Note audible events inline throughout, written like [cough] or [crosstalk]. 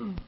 everybody,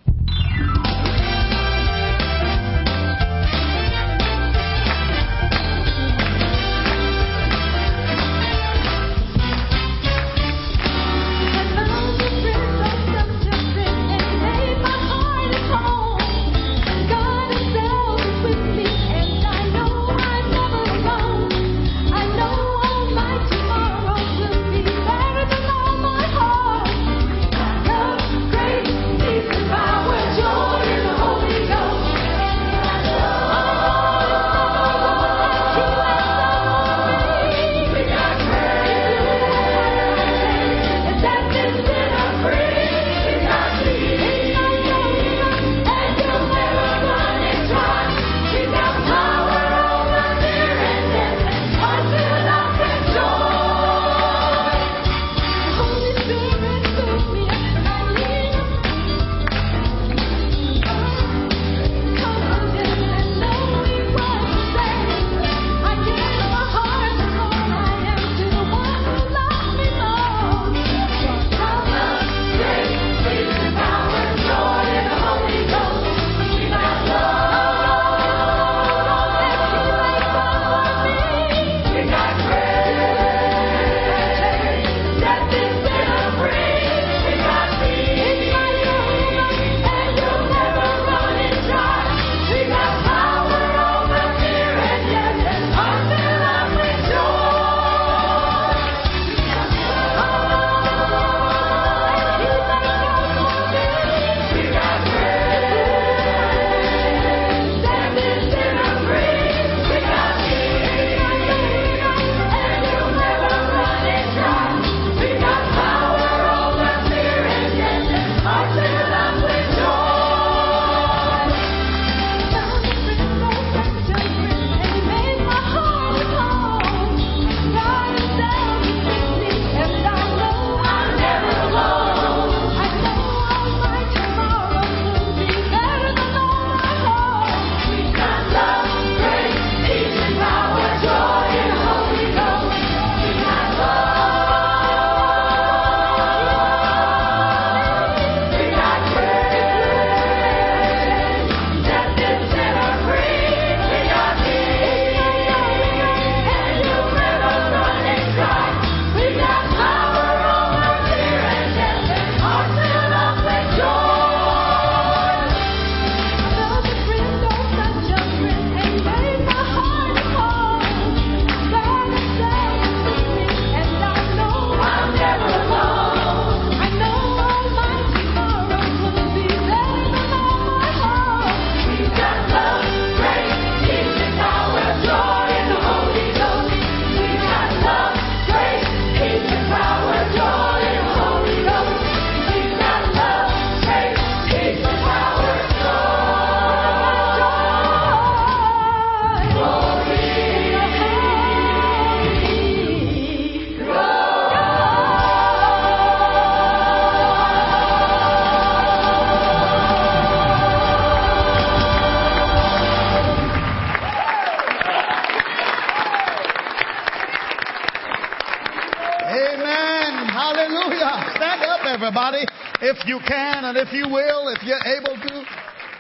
if you will, if you're able to.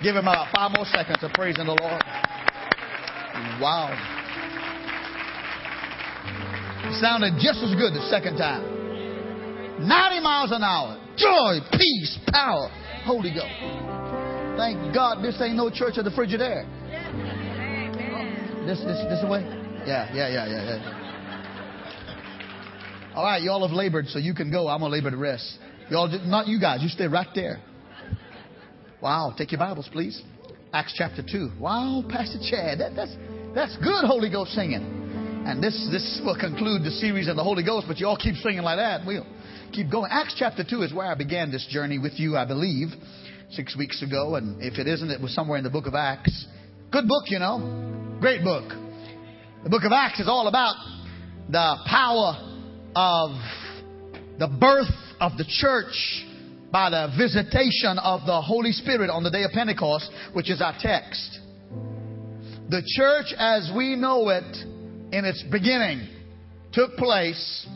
Give him about five more seconds of praising the Lord. Wow. It sounded just as good the second time. 90 miles an hour. Joy, peace, power, Holy Ghost. Thank God this ain't no church of the Frigidaire. This, this, this way? Yeah, yeah, yeah, yeah, yeah. All right, y'all have labored, so you can go. I'm going to labor the rest. Y'all, not you guys. You stay right there. Wow. Take your Bibles, please. Acts chapter 2. Wow, Pastor Chad. That, that's, that's good Holy Ghost singing. And this, this will conclude the series of the Holy Ghost, but you all keep singing like that. We'll keep going. Acts chapter 2 is where I began this journey with you, I believe, six weeks ago. And if it isn't, it was somewhere in the book of Acts. Good book, you know. Great book. The book of Acts is all about the power of the birth of the church by the visitation of the Holy Spirit on the day of Pentecost, which is our text. The church as we know it in its beginning took place,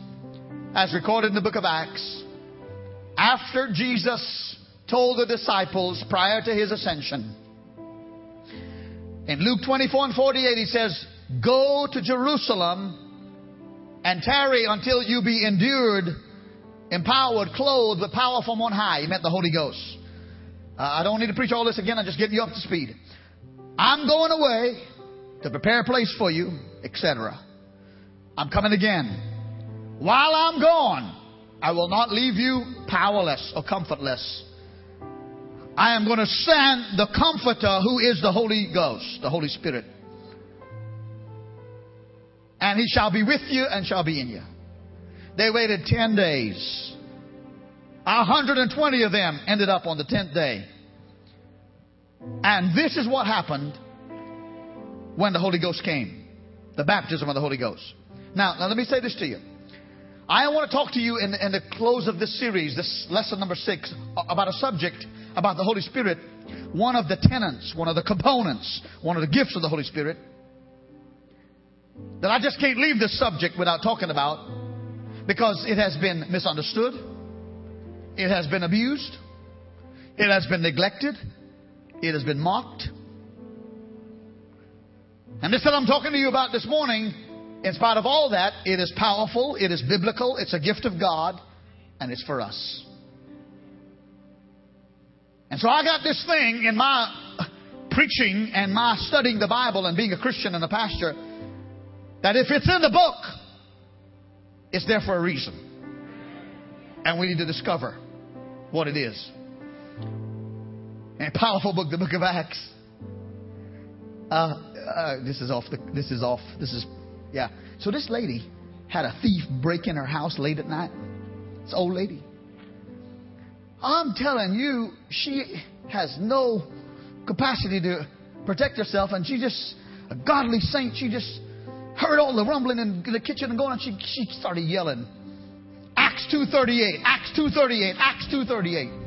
as recorded in the book of Acts, after Jesus told the disciples prior to his ascension. In Luke 24 and 48, he says, Go to Jerusalem and tarry until you be endured, empowered, clothed with power from on high. He meant the Holy Ghost. Uh, I don't need to preach all this again. I'm just getting you up to speed. I'm going away to prepare a place for you, etc. I'm coming again. While I'm gone, I will not leave you powerless or comfortless. I am going to send the Comforter who is the Holy Ghost, the Holy Spirit. And he shall be with you and shall be in you. They waited 10 days. 120 of them ended up on the 10th day. And this is what happened when the Holy Ghost came the baptism of the Holy Ghost. Now, now let me say this to you. I want to talk to you in, in the close of this series, this lesson number six, about a subject about the Holy Spirit. One of the tenants, one of the components, one of the gifts of the Holy Spirit that I just can't leave this subject without talking about because it has been misunderstood, it has been abused, it has been neglected, it has been mocked. And this that I'm talking to you about this morning, in spite of all that, it is powerful, it is biblical, it's a gift of God, and it's for us. And so I got this thing in my preaching and my studying the Bible and being a Christian and a pastor that if it's in the book, it's there for a reason. And we need to discover what it is. And a powerful book, the book of Acts. Uh, uh, this is off. The, this is off. This is, yeah. So this lady had a thief break in her house late at night. This old lady. I'm telling you, she has no capacity to protect herself, and she just a godly saint. She just heard all the rumbling in the kitchen and going on. She, she started yelling. Acts 2.38, Acts 2.38, Acts 2.38.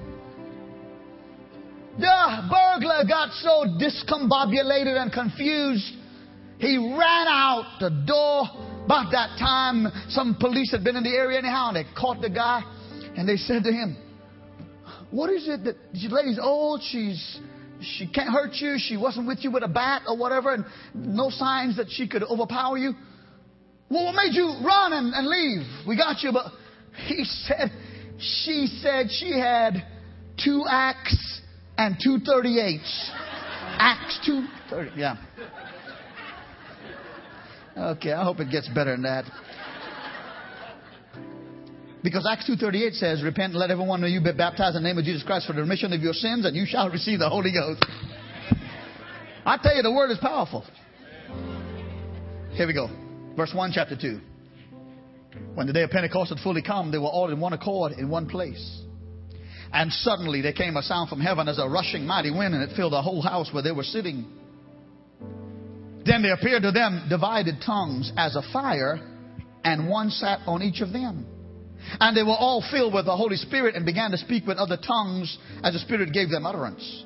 The burglar got so discombobulated and confused, he ran out the door. About that time, some police had been in the area anyhow, and they caught the guy, and they said to him, what is it that the lady's old? Oh, she's she can't hurt you. She wasn't with you with a bat or whatever, and no signs that she could overpower you. Well, what made you run and, and leave? We got you, but he [laughs] said, she said she had two acts and two thirty eights. Acts two thirty, yeah. Okay, I hope it gets better than that. Because Acts 2.38 says, Repent and let everyone of you be baptized in the name of Jesus Christ for the remission of your sins, and you shall receive the Holy Ghost. I tell you, the word is powerful. Here we go. Verse 1, chapter 2. When the day of Pentecost had fully come, they were all in one accord in one place. And suddenly there came a sound from heaven as a rushing mighty wind, and it filled the whole house where they were sitting. Then there appeared to them divided tongues as a fire, and one sat on each of them. And they were all filled with the Holy Spirit and began to speak with other tongues as the Spirit gave them utterance.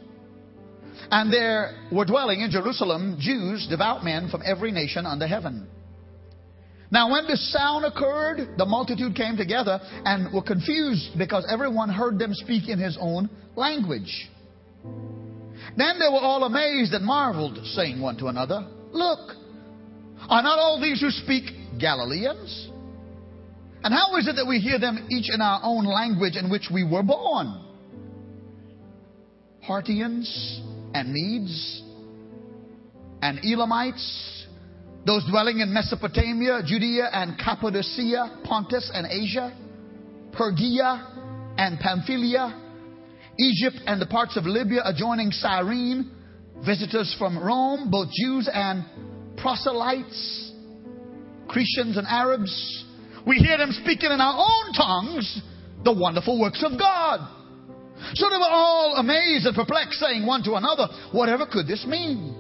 And there were dwelling in Jerusalem Jews, devout men from every nation under heaven. Now, when this sound occurred, the multitude came together and were confused because everyone heard them speak in his own language. Then they were all amazed and marveled, saying one to another, Look, are not all these who speak Galileans? And how is it that we hear them each in our own language in which we were born? Parthians and Medes and Elamites, those dwelling in Mesopotamia, Judea and Cappadocia, Pontus and Asia, Phrygia and Pamphylia, Egypt and the parts of Libya adjoining Cyrene, visitors from Rome, both Jews and proselytes, Cretians and Arabs, we hear them speaking in our own tongues the wonderful works of God. So they were all amazed and perplexed, saying one to another, Whatever could this mean?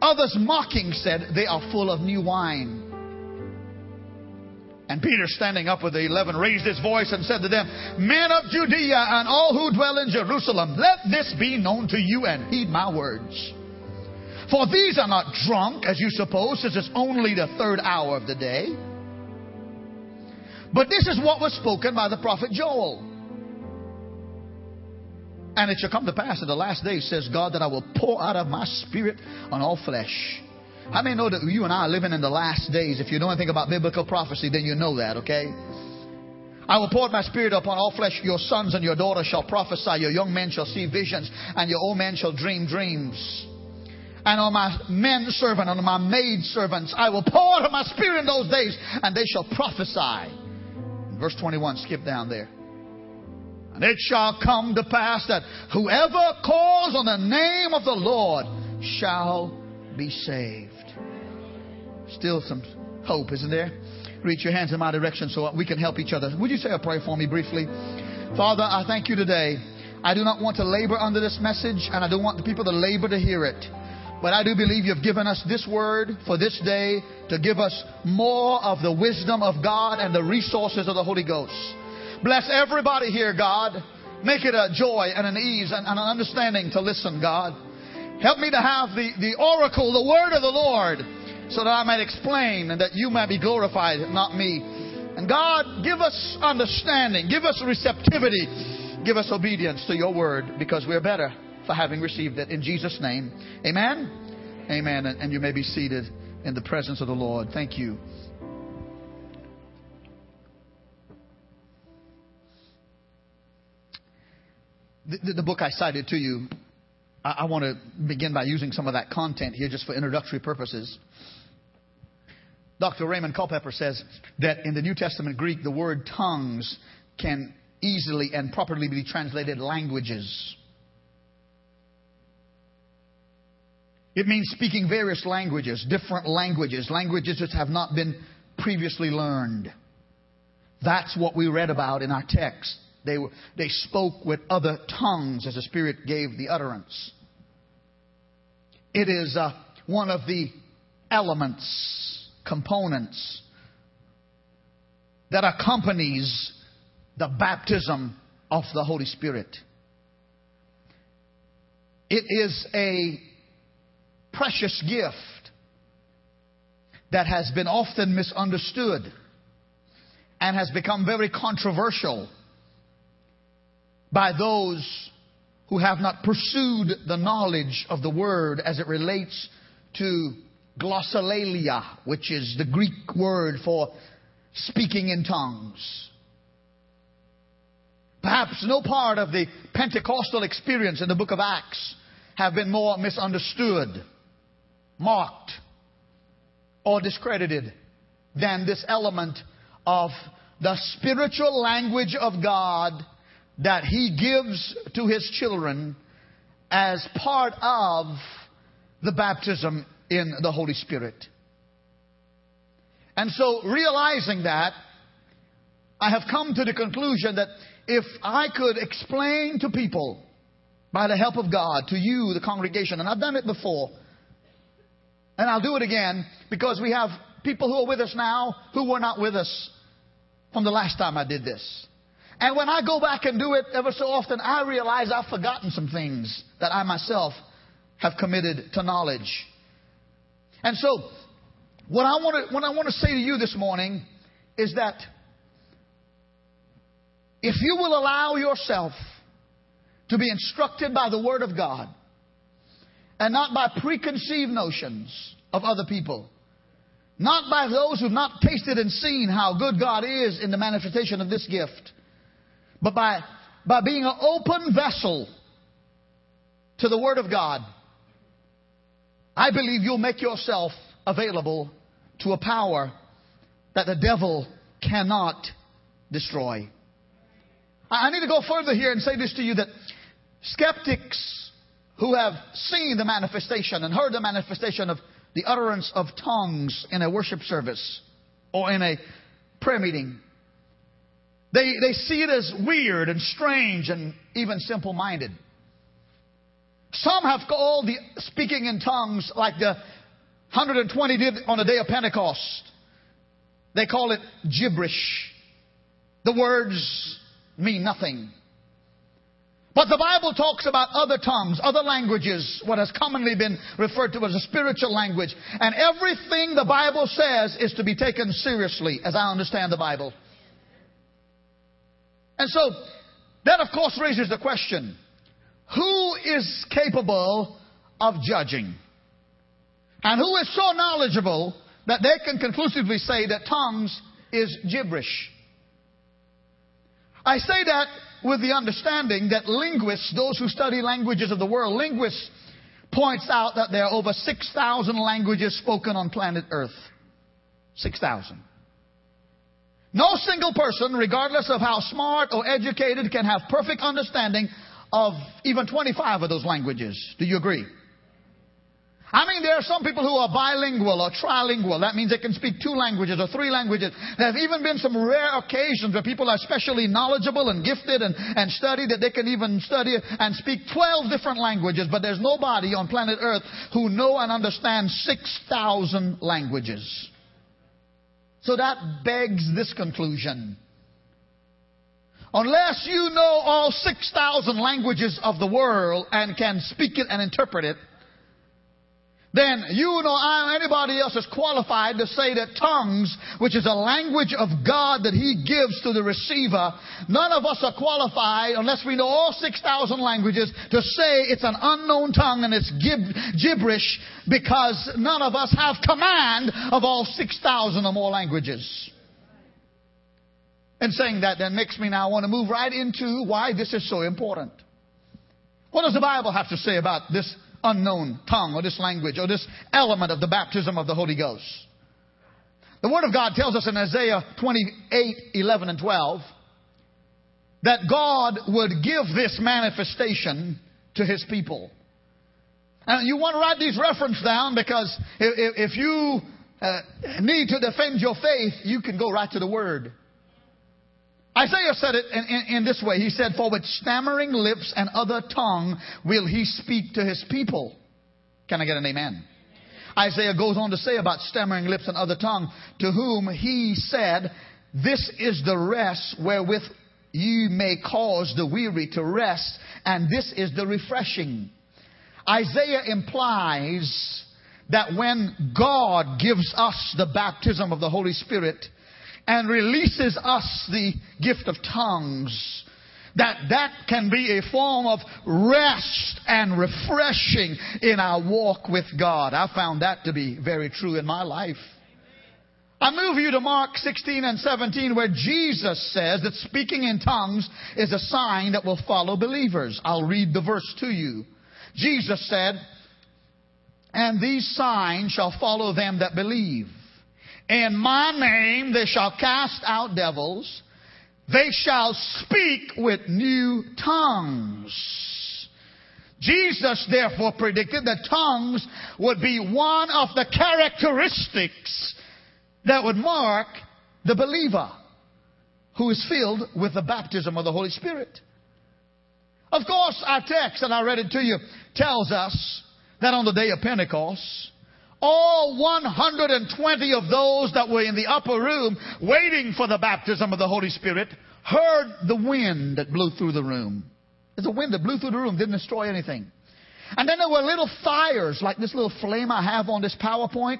Others mocking said, They are full of new wine. And Peter, standing up with the eleven, raised his voice and said to them, Men of Judea and all who dwell in Jerusalem, let this be known to you and heed my words. For these are not drunk, as you suppose, since it's only the third hour of the day. But this is what was spoken by the prophet Joel. And it shall come to pass in the last days, says God, that I will pour out of my spirit on all flesh. How many know that you and I are living in the last days? If you know anything about biblical prophecy, then you know that, okay? I will pour my spirit upon all flesh. Your sons and your daughters shall prophesy. Your young men shall see visions, and your old men shall dream dreams. And on my men servant, on my maid servants, I will pour out of my spirit in those days, and they shall prophesy. Verse 21, skip down there. And it shall come to pass that whoever calls on the name of the Lord shall be saved. Still some hope, isn't there? Reach your hands in my direction so we can help each other. Would you say a prayer for me briefly? Father, I thank you today. I do not want to labor under this message, and I don't want the people to labor to hear it. But I do believe you've given us this word for this day to give us more of the wisdom of God and the resources of the Holy Ghost. Bless everybody here, God. Make it a joy and an ease and an understanding to listen, God. Help me to have the, the oracle, the word of the Lord, so that I might explain and that you might be glorified, not me. And God, give us understanding, give us receptivity, give us obedience to your word because we're better for having received it. In Jesus' name, amen. Amen. And, you may be seated in the presence of the Lord. Thank you. The, the, book I cited to you, I, I want to begin by using some of that content here just for introductory purposes. Dr. Raymond Culpepper says that in the New Testament Greek, the word tongues can easily and properly be translated languages. It means speaking various languages, different languages, languages that have not been previously learned. That's what we read about in our text. They, were, they spoke with other tongues as the Spirit gave the utterance. It is uh, one of the elements, components that accompanies the baptism of the Holy Spirit. It is a precious gift that has been often misunderstood and has become very controversial by those who have not pursued the knowledge of the word as it relates to glossolalia, which is the Greek word for speaking in tongues. Perhaps no part of the Pentecostal experience in the book of Acts have been more misunderstood, mocked, or discredited than this element of the spiritual language of God that He gives to His children as part of the baptism in the Holy Spirit. And so, realizing that, I have come to the conclusion that if I could explain to people, by the help of God, to you, the congregation, and I've done it before, and I'll do it again because we have people who are with us now who were not with us from the last time I did this. And when I go back and do it ever so often, I realize I've forgotten some things that I myself have committed to knowledge. And so, what I want to, what I want to say to you this morning is that if you will allow yourself to be instructed by the Word of God and not by preconceived notions of other people, not by those who've not tasted and seen how good God is in the manifestation of this gift, but by, by being an open vessel to the Word of God, I believe you'll make yourself available to a power that the devil cannot destroy. I need to go further here and say this to you that skeptics who have seen the manifestation and heard the manifestation of the utterance of tongues in a worship service or in a prayer meeting they, they see it as weird and strange and even simple minded. Some have called the speaking in tongues like the 120 did on the day of Pentecost. They call it gibberish. The words mean nothing. But the Bible talks about other tongues, other languages, what has commonly been referred to as a spiritual language. And everything the Bible says is to be taken seriously, as I understand the Bible. And so, that of course raises the question who is capable of judging? And who is so knowledgeable that they can conclusively say that tongues is gibberish? I say that with the understanding that linguists, those who study languages of the world, linguists points out that there are over 6,000 languages spoken on planet Earth. 6,000. No single person, regardless of how smart or educated, can have perfect understanding of even 25 of those languages. Do you agree? I mean, there are some people who are bilingual or trilingual. That means they can speak two languages or three languages. There have even been some rare occasions where people are especially knowledgeable and gifted and, and study that they can even study and speak 12 different languages. But there's nobody on planet Earth who know and understand 6,000 languages. So that begs this conclusion. Unless you know all 6,000 languages of the world and can speak it and interpret it, then you nor I or anybody else is qualified to say that tongues, which is a language of God that He gives to the receiver, none of us are qualified unless we know all 6,000 languages to say it's an unknown tongue and it's gib- gibberish because none of us have command of all 6,000 or more languages. And saying that then makes me now want to move right into why this is so important. What does the Bible have to say about this unknown tongue or this language or this element of the baptism of the Holy Ghost. The Word of God tells us in Isaiah 28, 11 and 12 that God would give this manifestation to His people. And you want to write these references down because if, you uh, need to defend your faith, you can go right to the Word. Isaiah said it in, in, in, this way. He said, For with stammering lips and other tongue will he speak to his people. Can I get an amen? Isaiah goes on to say about stammering lips and other tongue, to whom he said, This is the rest wherewith you may cause the weary to rest, and this is the refreshing. Isaiah implies that when God gives us the baptism of the Holy Spirit, and releases us the gift of tongues, that that can be a form of rest and refreshing in our walk with God. I found that to be very true in my life. I move you to Mark 16 and 17 where Jesus says that speaking in tongues is a sign that will follow believers. I'll read the verse to you. Jesus said, And these signs shall follow them that believe. In my name they shall cast out devils. They shall speak with new tongues. Jesus therefore predicted that tongues would be one of the characteristics that would mark the believer who is filled with the baptism of the Holy Spirit. Of course, our text, and I read it to you, tells us that on the day of Pentecost, all 120 of those that were in the upper room waiting for the baptism of the Holy Spirit heard the wind that blew through the room. There's a wind that blew through the room, didn't destroy anything. And then there were little fires, like this little flame I have on this PowerPoint,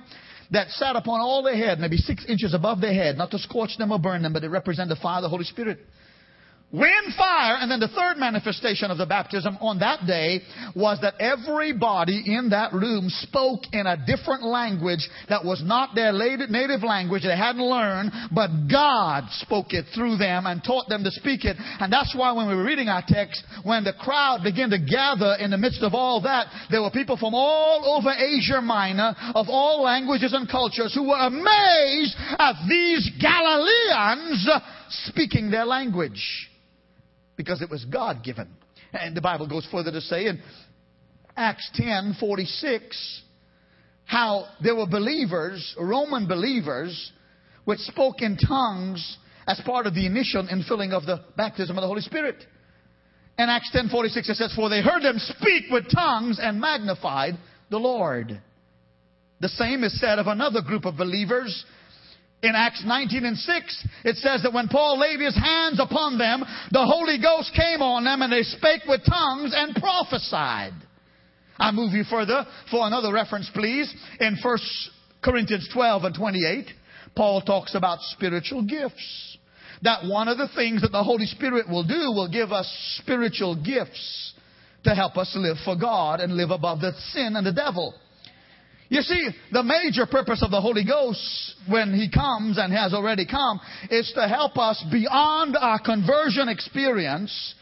that sat upon all their head, maybe six inches above their head, not to scorch them or burn them, but it represented the fire of the Holy Spirit wind, fire, and then the third manifestation of the baptism on that day was that everybody in that room spoke in a different language that was not their native language they hadn't learned, but God spoke it through them and taught them to speak it. And that's why when we were reading our text, when the crowd began to gather in the midst of all that, there were people from all over Asia Minor, of all languages and cultures, who were amazed at these Galileans speaking their language because it was God given. And the Bible goes further to say in Acts 10 46 how there were believers, Roman believers, which spoke in tongues as part of the initial infilling of the baptism of the Holy Spirit. In Acts 10:46 it says, "For they heard them speak with tongues and magnified the Lord." The same is said of another group of believers in Acts 19 and 6, it says that when Paul laid his hands upon them, the Holy Ghost came on them and they spake with tongues and prophesied. I move you further for another reference, please. In 1 Corinthians 12 and 28, Paul talks about spiritual gifts. That one of the things that the Holy Spirit will do will give us spiritual gifts to help us live for God and live above the sin and the devil. You see, the major purpose of the Holy Ghost when He comes and has already come is to help us beyond our conversion experience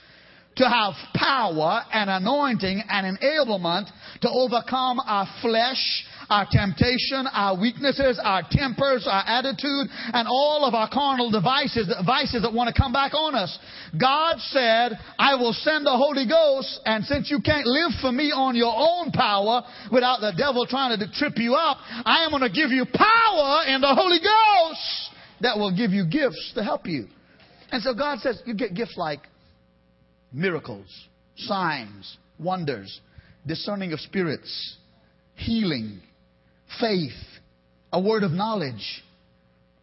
to have power and anointing and enablement to overcome our flesh, our temptation, our weaknesses, our tempers, our attitude, and all of our carnal devices, vices that want to come back on us. God said, I will send the Holy Ghost, and since you can't live for me on your own power without the devil trying to trip you up, I am going to give you power in the Holy Ghost that will give you gifts to help you. And so God says, you get gifts like miracles, signs, wonders, discerning of spirits, healing, faith, a word of knowledge,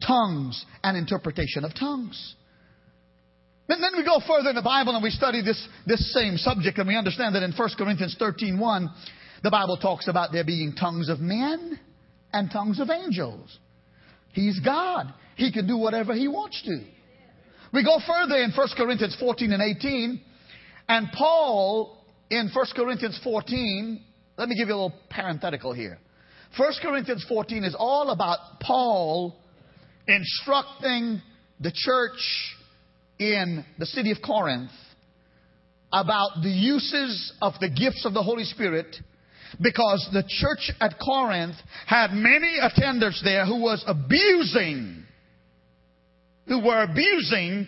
tongues, and interpretation of tongues. And then we go further in the Bible and we study this, this same subject and we understand that in 1 Corinthians 13 1, the Bible talks about there being tongues of men and tongues of angels. He's God. He can do whatever He wants to. We go further in 1 Corinthians 14 and 18 and Paul, in 1 Corinthians 14, let me give you a little parenthetical here. 1 Corinthians 14 is all about Paul instructing the church in the city of Corinth about the uses of the gifts of the Holy Spirit because the church at Corinth had many attenders there who was abusing who were abusing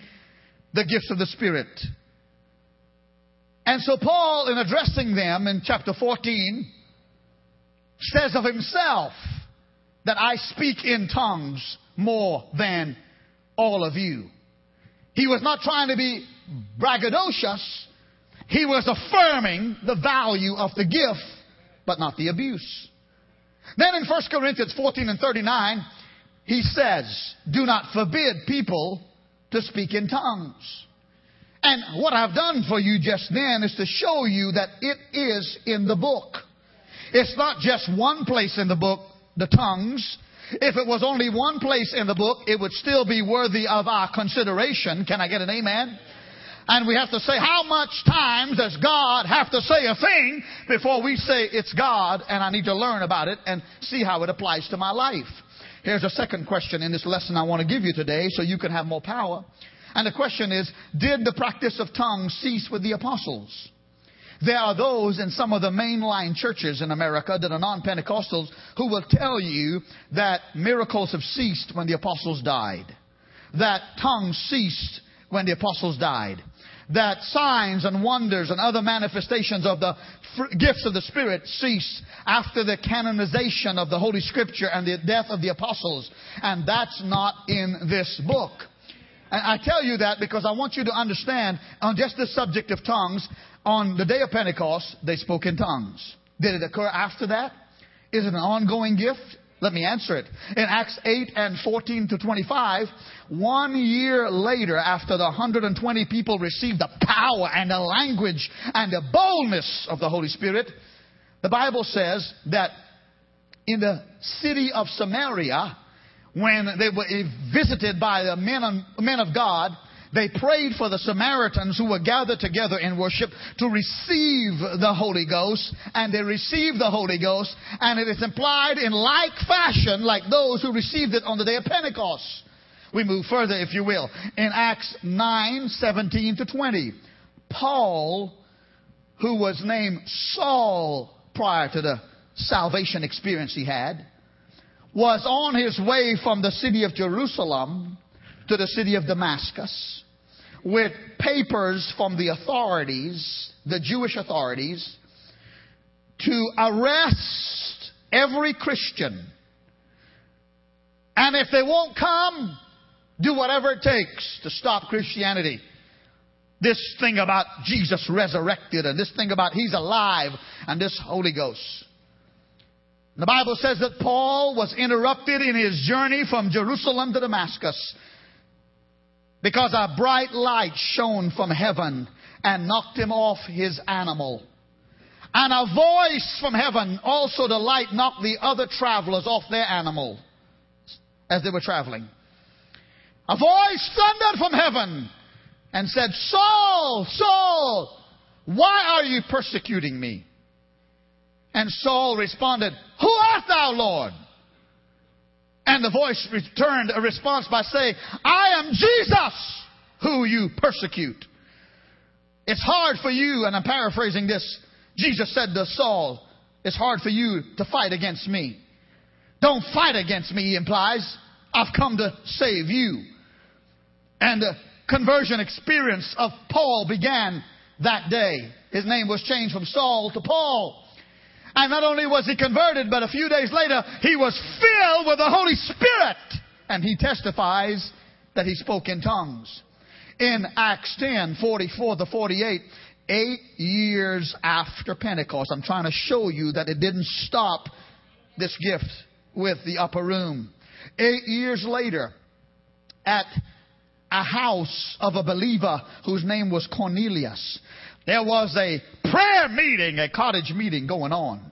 the gifts of the Spirit. And so Paul, in addressing them in chapter 14, says of himself that I speak in tongues more than all of you. He was not trying to be braggadocious. He was affirming the value of the gift, but not the abuse. Then in 1 Corinthians 14 and 39, he says, Do not forbid people to speak in tongues. And what I've done for you just then is to show you that it is in the book. It's not just one place in the book, the tongues. If it was only one place in the book, it would still be worthy of our consideration. Can I get an amen? And we have to say, how much times does God have to say a thing before we say it's God and I need to learn about it and see how it applies to my life? Here's a second question in this lesson I want to give you today so you can have more power. And the question is, did the practice of tongues cease with the apostles? There are those in some of the mainline churches in America that are non-Pentecostals who will tell you that miracles have ceased when the apostles died. That tongues ceased when the apostles died. That signs and wonders and other manifestations of the gifts of the Spirit ceased after the canonization of the Holy Scripture and the death of the apostles. And that's not in this book. And I tell you that because I want you to understand on just the subject of tongues, on the day of Pentecost, they spoke in tongues. Did it occur after that? Is it an ongoing gift? Let me answer it. In Acts 8 and 14 to 25, one year later, after the 120 people received the power and the language and the boldness of the Holy Spirit, the Bible says that in the city of Samaria, when they were eh, visited by the men, men of God, they prayed for the Samaritans who were gathered together in worship to receive the Holy Ghost, and they received the Holy Ghost, and it is implied in like fashion like those who received it on the day of Pentecost. We move further, if you will, in Acts 9, 17 to 20. Paul, who was named Saul prior to the salvation experience he had, was on his way from the city of Jerusalem to the city of Damascus with papers from the authorities, the Jewish authorities, to arrest every Christian. And if they won't come, do whatever it takes to stop Christianity. This thing about Jesus resurrected and this thing about He's alive and this Holy Ghost. The Bible says that Paul was interrupted in his journey from Jerusalem to Damascus because a bright light shone from heaven and knocked him off his animal. And a voice from heaven, also the light, knocked the other travelers off their animal as they were traveling. A voice thundered from heaven and said, Saul, Saul, Why are you persecuting me? And Saul responded, Who art thou, Lord? And the voice returned a response by saying, I am Jesus who you persecute. It's hard for you, and I'm paraphrasing this. Jesus said to Saul, It's hard for you to fight against me. Don't fight against me, he implies. I've come to save you. And the conversion experience of Paul began that day. His name was changed from Saul to Paul. And not only was he converted, but a few days later, he was filled with the Holy Spirit. And he testifies that he spoke in tongues. In Acts 10, 44 to 48, eight years after Pentecost, I'm trying to show you that it didn't stop this gift with the upper room. Eight years later, at a house of a believer whose name was Cornelius, there was a prayer meeting, a cottage meeting going on.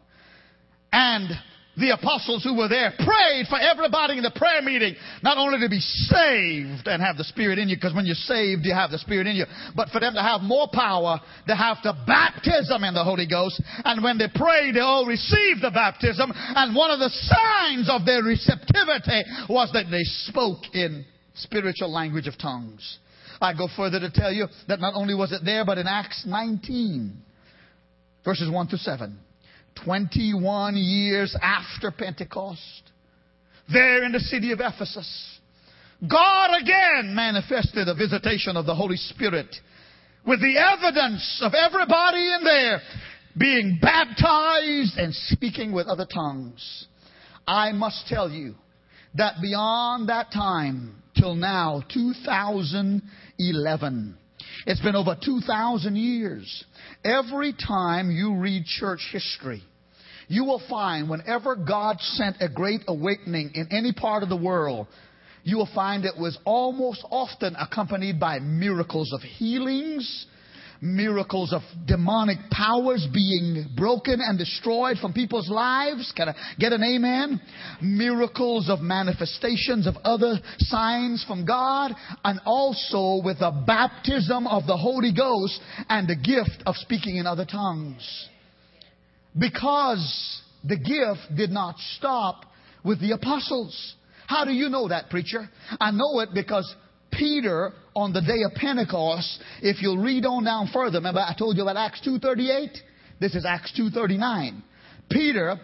And the apostles who were there prayed for everybody in the prayer meeting, not only to be saved and have the Spirit in you, because when you're saved, you have the Spirit in you, but for them to have more power, to have the baptism in the Holy Ghost. And when they prayed, they all received the baptism. And one of the signs of their receptivity was that they spoke in spiritual language of tongues. I go further to tell you that not only was it there, but in Acts 19, verses 1 to 7. 21 years after Pentecost, there in the city of Ephesus, God again manifested a visitation of the Holy Spirit with the evidence of everybody in there being baptized and speaking with other tongues. I must tell you that beyond that time till now, 2011, it's been over 2,000 years. Every time you read church history, you will find whenever God sent a great awakening in any part of the world, you will find it was almost often accompanied by miracles of healings, miracles of demonic powers being broken and destroyed from people's lives. Can I get an amen? Miracles of manifestations of other signs from God, and also with the baptism of the Holy Ghost and the gift of speaking in other tongues. Because the gift did not stop with the apostles. How do you know that, preacher? I know it because Peter on the day of Pentecost, if you'll read on down further, remember I told you about Acts 2.38? This is Acts 2.39. Peter,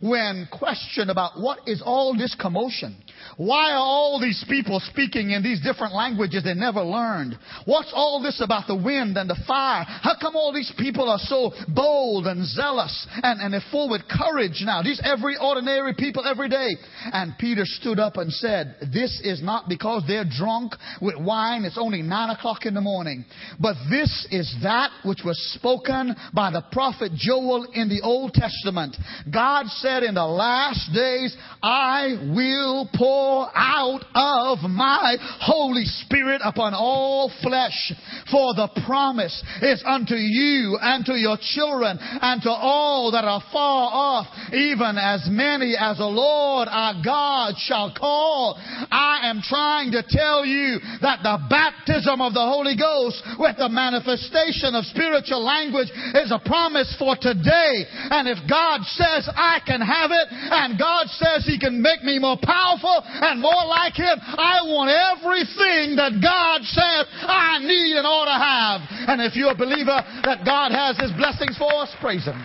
when questioned about what is all this commotion, why are all these people speaking in these different languages they never learned? What's all this about the wind and the fire? How come all these people are so bold and zealous and, and they're full with courage now? These every ordinary people every day. And Peter stood up and said, This is not because they're drunk with wine. It's only nine o'clock in the morning. But this is that which was spoken by the prophet Joel in the Old Testament. God said in the last days, I will pour pour out of my Holy Spirit upon all flesh. For the promise is unto you and to your children and to all that are far off, even as many as the Lord our God shall call. I am trying to tell you that the baptism of the Holy Ghost with the manifestation of spiritual language is a promise for today. And if God says I can have it, and God says He can make me more powerful, and more like Him. I want everything that God says I need and ought to have. And if you're a believer that God has His blessings for us, praise Him.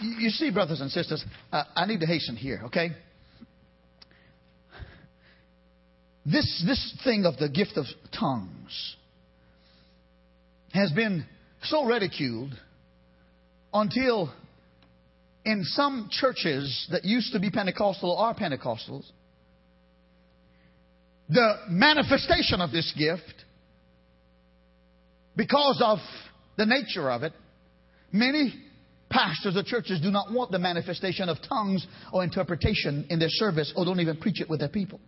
You see, brothers and sisters, uh, I need to hasten here, okay? This, this thing of the gift of tongues has been so ridiculed until in some churches that used to be Pentecostal are Pentecostals, the manifestation of this gift, because of the nature of it, many pastors or churches do not want the manifestation of tongues or interpretation in their service or don't even preach it with their people.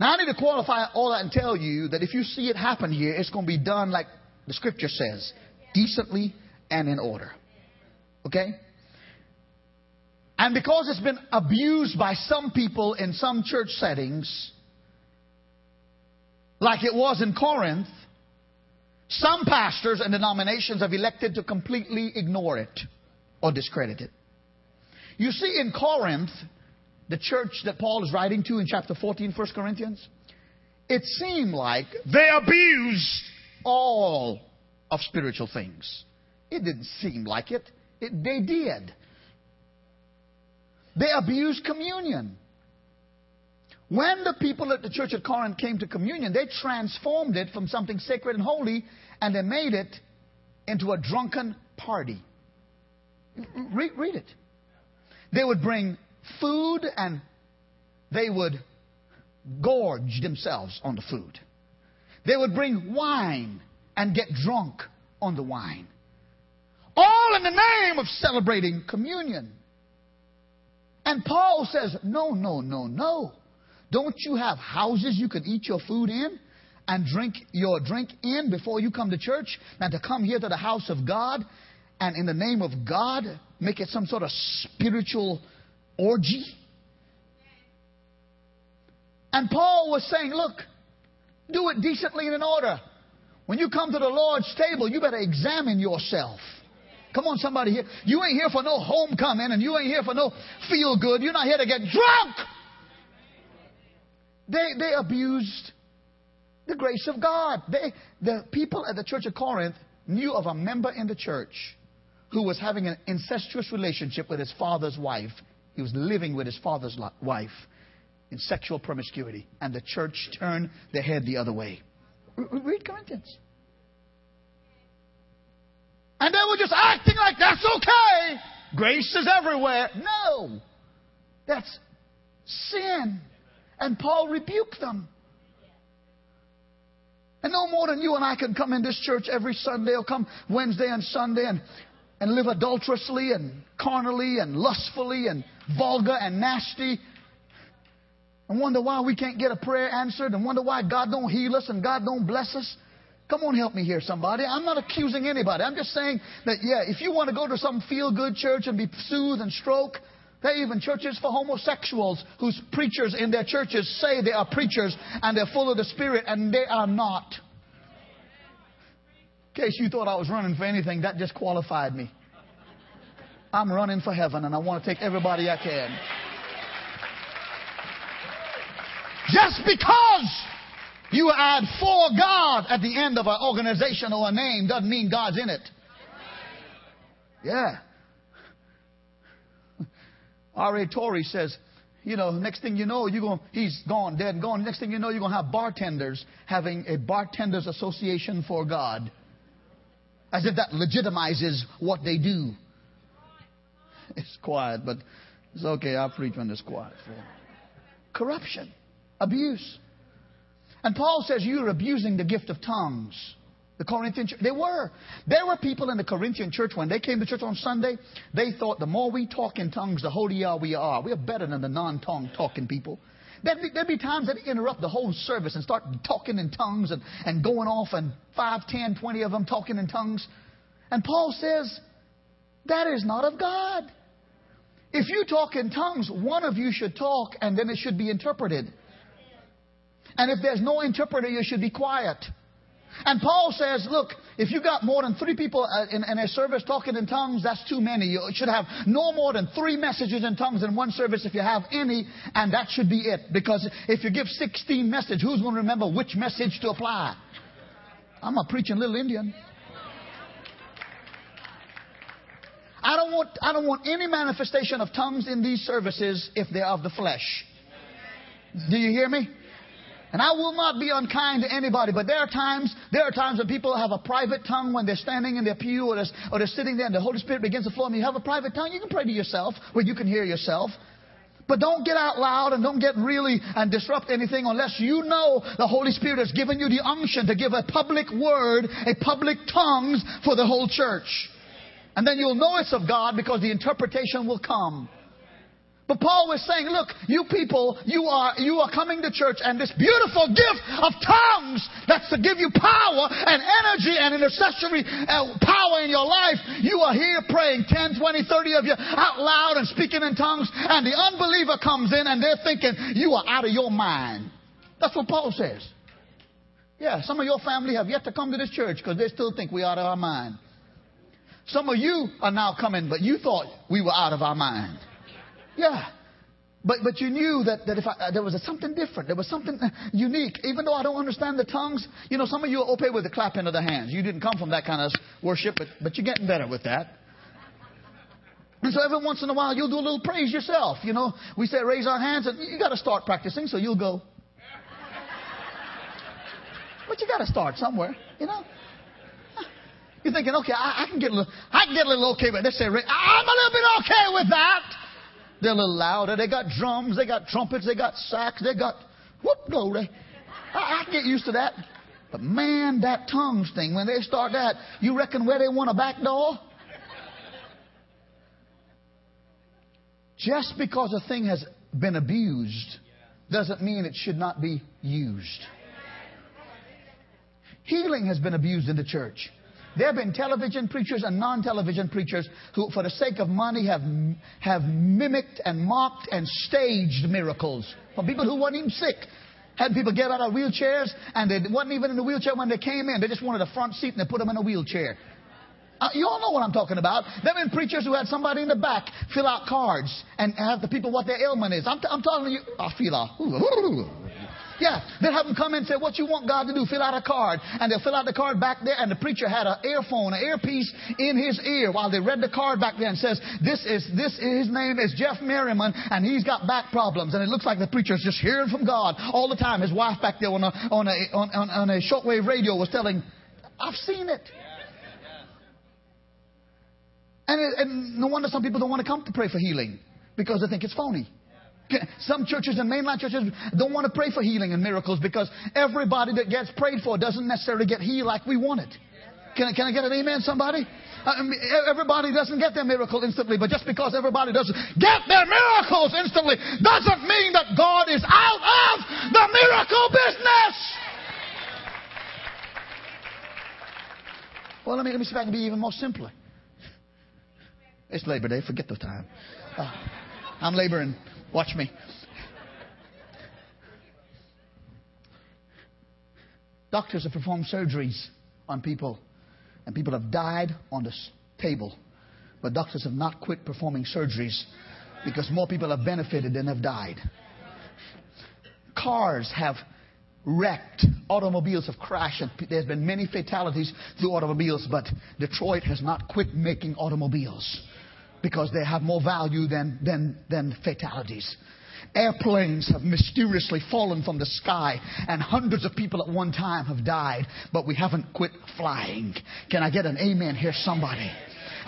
Now, I need to qualify all that and tell you that if you see it happen here, it's going to be done like the scripture says decently and in order. Okay? And because it's been abused by some people in some church settings, like it was in Corinth, Some pastors and denominations have elected to completely ignore it or discredit it. You see, in Corinth, the church that Paul is writing to in chapter 14, 1 Corinthians, it seemed like they abused all of spiritual things. It didn't seem like it. it they did. They abused communion. When the people at the church at Corinth came to communion, they transformed it from something sacred and holy and they made it into a drunken party. Read, read it. They would bring food and they would gorge themselves on the food. They would bring wine and get drunk on the wine. All in the name of celebrating communion. And Paul says, no, no, no, no. Don't you have houses you can eat your food in and drink your drink in before you come to church? And to come here to the house of God and in the name of God make it some sort of spiritual orgy? And Paul was saying, look, do it decently and in order. When you come to the Lord's table, you better examine yourself. Come on, somebody here. You ain't here for no homecoming and you ain't here for no feel good. You're not here to get drunk. They, they abused the grace of God. They, the people at the church of Corinth knew of a member in the church who was having an incestuous relationship with his father's wife. He was living with his father's wife in sexual promiscuity. And the church turned their head the other way. Read Corinthians. And they were just acting like that's okay. Grace is everywhere. No. That's sin. And Paul rebuked them. And no more than you and I can come in this church every Sunday or come Wednesday and Sunday and, and live adulterously and carnally and lustfully and vulgar and nasty and wonder why we can't get a prayer answered and wonder why God don't heal us and God don't bless us. Come on, help me here, somebody. I'm not accusing anybody. I'm just saying that, yeah, if you want to go to some feel good church and be soothed and stroke, there are even churches for homosexuals whose preachers in their churches say they are preachers and they're full of the Spirit and they are not. In case you thought I was running for anything, that just qualified me. I'm running for heaven and I want to take everybody I can. Just because you add for God at the end of an organization or a name doesn't mean God's in it. Yeah. R.A. Torrey says, you know, next thing you know, you're going, he's gone, dead and gone. Next thing you know, you're going to have bartenders having a bartenders association for God. As if that legitimizes what they do. It's quiet, but it's okay. I'll preach when it's quiet. Corruption, abuse. And Paul says you're abusing the gift of tongues. The Corinthian church, they were. There were people in the Corinthian church when they came to church on Sunday, they thought the more we talk in tongues, the holier we are. We are better than the non-tongue talking people. There'd be, there'd be times that interrupt the whole service and start talking in tongues and, and going off and 5, 10, 20 of them talking in tongues. And Paul says, that is not of God. If you talk in tongues, one of you should talk and then it should be interpreted. And if there's no interpreter, you should be quiet. And Paul says, look, if you got more than three people uh, in, in, a service talking in tongues, that's too many. You should have no more than three messages in tongues in one service if you have any, and that should be it. Because if you give 16 messages, who's going to remember which message to apply? I'm a preaching little Indian. I don't want, I don't want any manifestation of tongues in these services if they're of the flesh. Do you hear me? And I will not be unkind to anybody, but there are times, there are times when people have a private tongue when they're standing in their pew or they're, or they're sitting there and the Holy Spirit begins to flow and you have a private tongue, you can pray to yourself where you can hear yourself. But don't get out loud and don't get really and disrupt anything unless you know the Holy Spirit has given you the unction to give a public word, a public tongues for the whole church. And then you'll know it's of God because the interpretation will come. But Paul was saying, look, you people, you are, you are coming to church and this beautiful gift of tongues that's to give you power and energy and intercessory uh, power in your life. You are here praying 10, 20, 30 of you out loud and speaking in tongues and the unbeliever comes in and they're thinking you are out of your mind. That's what Paul says. Yeah, some of your family have yet to come to this church because they still think we're out of our mind. Some of you are now coming, but you thought we were out of our mind. Yeah. But, but you knew that, that if I, uh, there was a, something different, there was something uh, unique. Even though I don't understand the tongues, you know, some of you are okay with the clapping of the hands. You didn't come from that kind of worship, but, but you're getting better with that. And so every once in a while, you'll do a little praise yourself. You know, we say raise our hands, and you got to start practicing, so you'll go. But you got to start somewhere, you know. You're thinking, okay, I, I, can get a little, I can get a little okay with. this. say, I'm a little bit okay with that. They're a little louder. They got drums, they got trumpets, they got sax, they got whoop glory. I, I get used to that. But man, that tongues thing, when they start that, you reckon where they want a back door? Just because a thing has been abused doesn't mean it should not be used. Healing has been abused in the church. There have been television preachers and non-television preachers who, for the sake of money, have, have mimicked and mocked and staged miracles from people who weren't even sick. Had people get out of wheelchairs and they wasn't even in the wheelchair when they came in. They just wanted a front seat and they put them in a wheelchair. Uh, you all know what I'm talking about. There have been preachers who had somebody in the back fill out cards and have the people what their ailment is. I'm, t- I'm telling you, I feel out. Yeah, they'll have them come in and say, What you want God to do? Fill out a card. And they'll fill out the card back there, and the preacher had an earphone, an earpiece in his ear while they read the card back there and says, This is this his name is Jeff Merriman, and he's got back problems. And it looks like the preacher's just hearing from God all the time. His wife back there on a on a on, on, on a shortwave radio was telling, I've seen it. And, it, and no wonder some people don't want to come to pray for healing because they think it's phony. Some churches and mainline churches don't want to pray for healing and miracles because everybody that gets prayed for doesn't necessarily get healed like we want it. Can, can I get an amen, somebody? Uh, everybody doesn't get their miracle instantly, but just because everybody doesn't get their miracles instantly doesn't mean that God is out of the miracle business. Well, let me, let me see if I can be even more simpler. It's Labor Day. Forget the time. Uh, I'm laboring. Watch me. Doctors have performed surgeries on people, and people have died on the table. But doctors have not quit performing surgeries because more people have benefited than have died. Cars have wrecked. Automobiles have crashed. And there's been many fatalities through automobiles, but Detroit has not quit making automobiles because they have more value than, than, than fatalities. Airplanes have mysteriously fallen from the sky, and hundreds of people at one time have died, but we haven't quit flying. Can I get an amen here, somebody?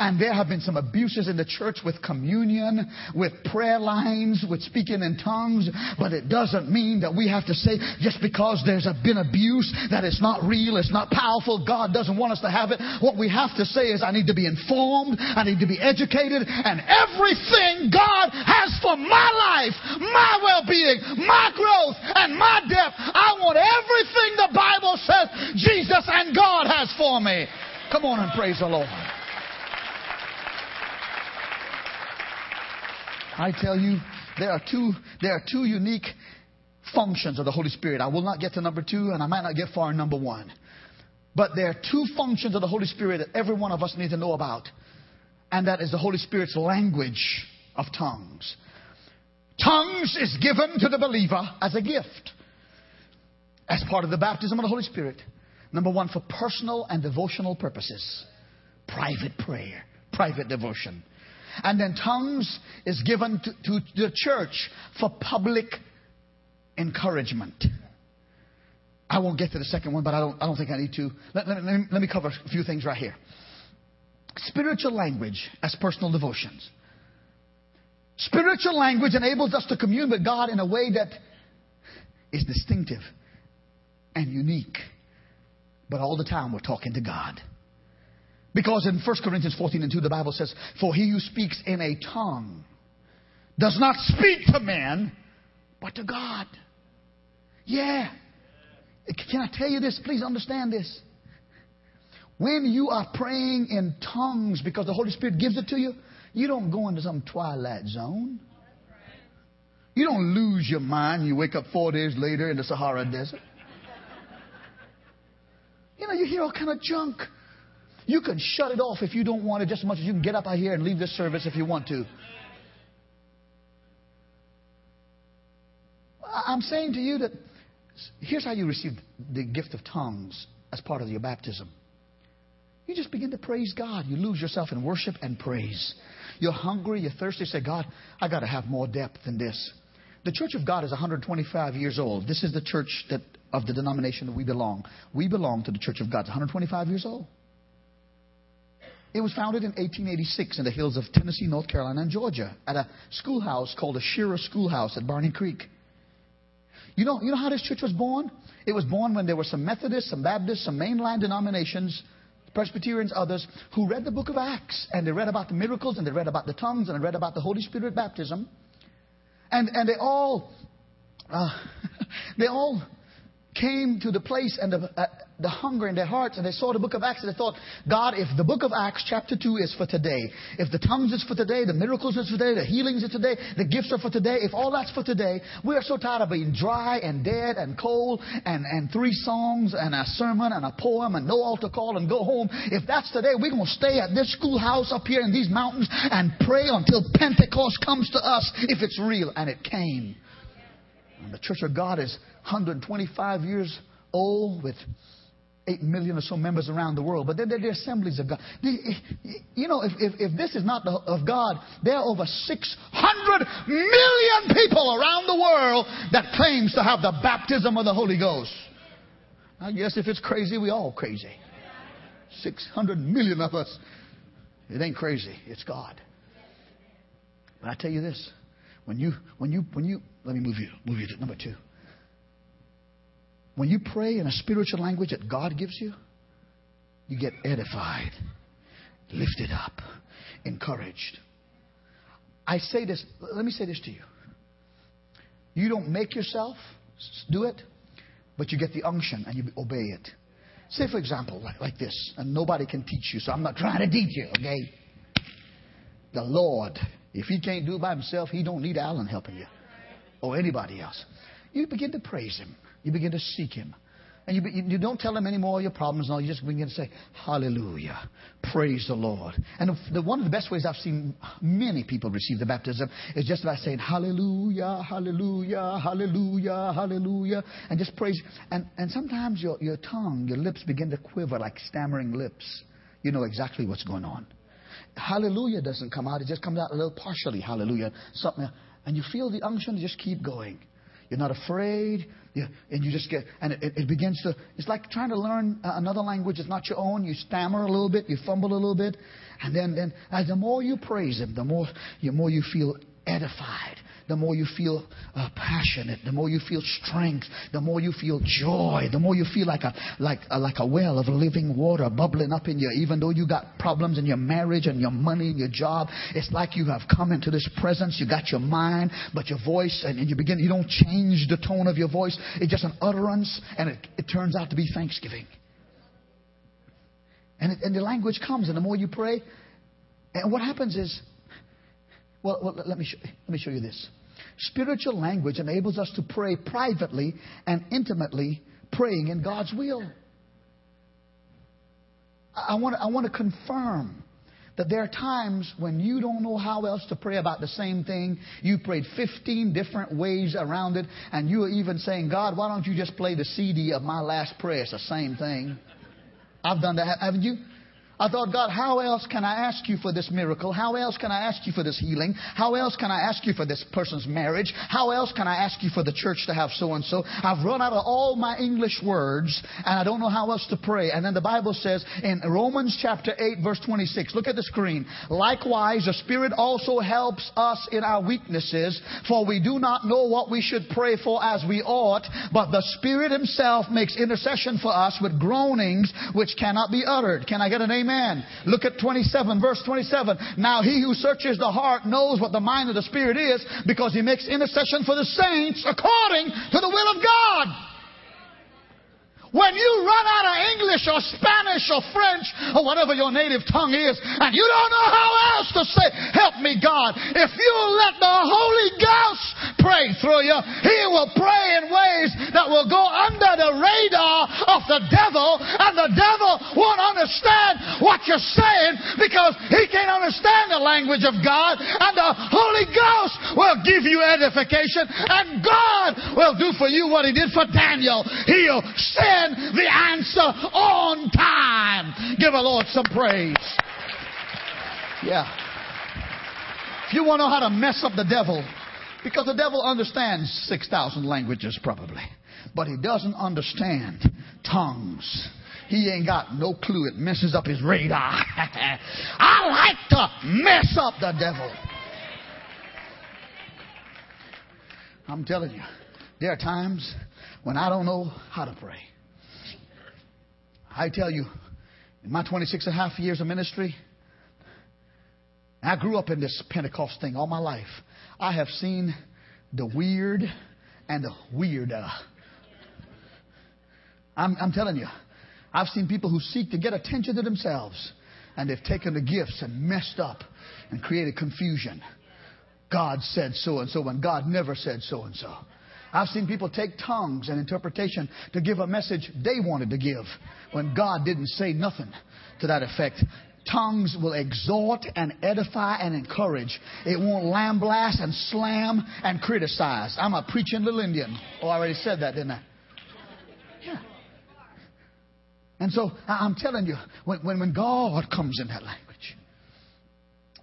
And there have been some abuses in the church with communion, with prayer lines, with speaking in tongues. But it doesn't mean that we have to say just because there's been abuse that it's not real, it's not powerful. God doesn't want us to have it. What we have to say is I need to be informed, I need to be educated, and everything God has for my life, my well-being, my growth, and my depth, I want everything the Bible says Jesus and God has for me. Come on and praise the Lord. I tell you, there are two, there are two unique functions of the Holy Spirit. I will not get to number two, and I might not get far in number one. But there are two functions of the Holy Spirit that every one of us need to know about. And that is the Holy Spirit's language of tongues. Tongues is given to the believer as a gift, as part of the baptism of the Holy Spirit. Number one, for personal and devotional purposes. Private prayer, private devotion. And then tongues is given to, to the church for public encouragement. I won't get to the second one, but I don't, I don't think I need to. Let, let, let, me, let me cover a few things right here. Spiritual language as personal devotions. Spiritual language enables us to commune with God in a way that is distinctive and unique. But all the time we're talking to God. Because in 1 Corinthians 14 and 2, the Bible says, For he who speaks in a tongue does not speak to man, but to God. Yeah. Can I tell you this? Please understand this. When you are praying in tongues because the Holy Spirit gives it to you, you don't go into some twilight zone. You don't lose your mind. You wake up four days later in the Sahara Desert. You know, you hear all kind of junk. You can shut it off if you don't want it just as much as you can get up out here and leave this service if you want to. I'm saying to you that here's how you receive the gift of tongues as part of your baptism. You just begin to praise God. You lose yourself in worship and praise. You're hungry, you're thirsty. Say, God, I got to have more depth than this. The Church of God is 125 years old. This is the church that, of the denomination that we belong. We belong to the Church of God. It's 125 years old. It was founded in 1886 in the hills of Tennessee, North Carolina, and Georgia at a schoolhouse called the Shearer Schoolhouse at Barney Creek. You know, you know how this church was born? It was born when there were some Methodists, some Baptists, some mainline denominations, Presbyterians, others, who read the book of Acts. And they read about the miracles, and they read about the tongues, and they read about the Holy Spirit baptism. And, and they all, uh, [laughs] they all came to the place and the, uh, the hunger in their hearts and they saw the book of Acts and they thought, God, if the book of Acts chapter 2 is for today, if the tongues is for today, the miracles is for today, the healings are today, the gifts are for today, if all that's for today, we are so tired of being dry and dead and cold and, and three songs and a sermon and a poem and no altar call and go home. If that's today, we're going to stay at this schoolhouse up here in these mountains and pray until Pentecost comes to us if it's real. And it came. And the Church of God is 125 years old with 8 million or so members around the world, but they're, they're the assemblies of God. Eh, eh, you know, if, if, if this is not the, of God, there are over 600 million people around the world that claims to have the baptism of the Holy Ghost. I guess if it's crazy, we all crazy. 600 million of us. It ain't crazy. It's God. But I tell you this. When you, when you, when you, let me move you, move you to number two. When you pray in a spiritual language that God gives you, you get edified, lifted up, encouraged. I say this, let me say this to you. You don't make yourself do it, but you get the unction and you obey it. Say, for example, like, this, and nobody can teach you, so I'm not trying to teach you, okay? The Lord, if He can't do it by Himself, He don't need Allen helping you or anybody else. You begin to praise Him. You begin to seek Him. And you, you don't tell Him any more of your problems. No, you just begin to say, Hallelujah. Praise the Lord. And the, one of the best ways I've seen many people receive the baptism is just by saying, Hallelujah, Hallelujah, Hallelujah, Hallelujah. And just praise. And, and sometimes your, your tongue, your lips begin to quiver like stammering lips. You know exactly what's going on. Hallelujah doesn't come out, it just comes out a little partially. Hallelujah. Something. And you feel the unction to just keep going. You're not afraid. You, and you just get, and it, it, begins to, it's like trying to learn uh, another language that's not your own. You stammer a little bit, you fumble a little bit. And then, then as the more you praise Him, the more, the more you feel edified the more you feel uh, passionate, the more you feel strength, the more you feel joy, the more you feel like a like a, like a well of living water bubbling up in you. Even though you got problems in your marriage and your money and your job, it's like you have come into this presence. You got your mind, but your voice, and, and you begin. You don't change the tone of your voice. It's just an utterance, and it, it turns out to be thanksgiving. And, it, and the language comes, and the more you pray, and what happens is, well, well let me show, let me show you this. Spiritual language enables us to pray privately and intimately, praying in God's will. I want, I want to confirm that there are times when you don't know how else to pray about the same thing. You prayed 15 different ways around it, and you are even saying, God, why don't you just play the CD of my last prayer? It's the same thing. I've done that, haven't you? I thought, God, how else can I ask you for this miracle? How else can I ask you for this healing? How else can I ask you for this person's marriage? How else can I ask you for the church to have so and so? I've run out of all my English words and I don't know how else to pray. And then the Bible says in Romans chapter 8 verse 26, look at the screen. Likewise, the Spirit also helps us in our weaknesses, for we do not know what we should pray for as we ought, but the Spirit Himself makes intercession for us with groanings which cannot be uttered. Can I get an amen? Amen. Look at 27, verse 27. Now he who searches the heart knows what the mind of the Spirit is because he makes intercession for the saints according to the will of God. When you run out of English or Spanish or French or whatever your native tongue is, and you don't know how else to say, help me God, if you let the Holy Ghost pray through you. He will pray in ways that will go under the radar of the devil, and the devil won't understand what you're saying because he can't understand the language of God, and the Holy Ghost will give you edification, and God will do for you what he did for Daniel. He'll send the answer on time. Give the Lord some praise. Yeah. If you want to know how to mess up the devil, because the devil understands 6,000 languages probably, but he doesn't understand tongues. He ain't got no clue. It messes up his radar. [laughs] I like to mess up the devil. I'm telling you, there are times when I don't know how to pray. I tell you, in my 26 and a half years of ministry, I grew up in this Pentecost thing all my life. I have seen the weird and the weirder. I'm, I'm telling you, I've seen people who seek to get attention to themselves and they've taken the gifts and messed up and created confusion. God said so and so when God never said so and so. I've seen people take tongues and interpretation to give a message they wanted to give when God didn't say nothing to that effect. Tongues will exhort and edify and encourage. It won't lambaste and slam and criticize. I'm a preaching little Indian. Oh, I already said that, didn't I? Yeah. And so I'm telling you, when, when, when God comes in that language,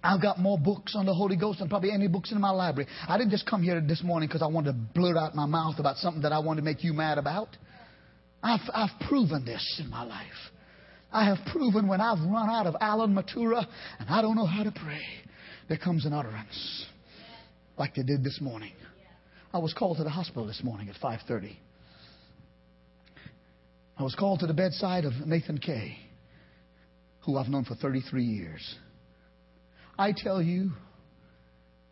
I've got more books on the Holy Ghost than probably any books in my library. I didn't just come here this morning because I wanted to blurt out my mouth about something that I wanted to make you mad about. I've, I've proven this in my life. I have proven when I've run out of Allen Matura and I don't know how to pray, there comes an utterance like they did this morning. I was called to the hospital this morning at 5:30. I was called to the bedside of Nathan Kay, who I've known for 33 years. I tell you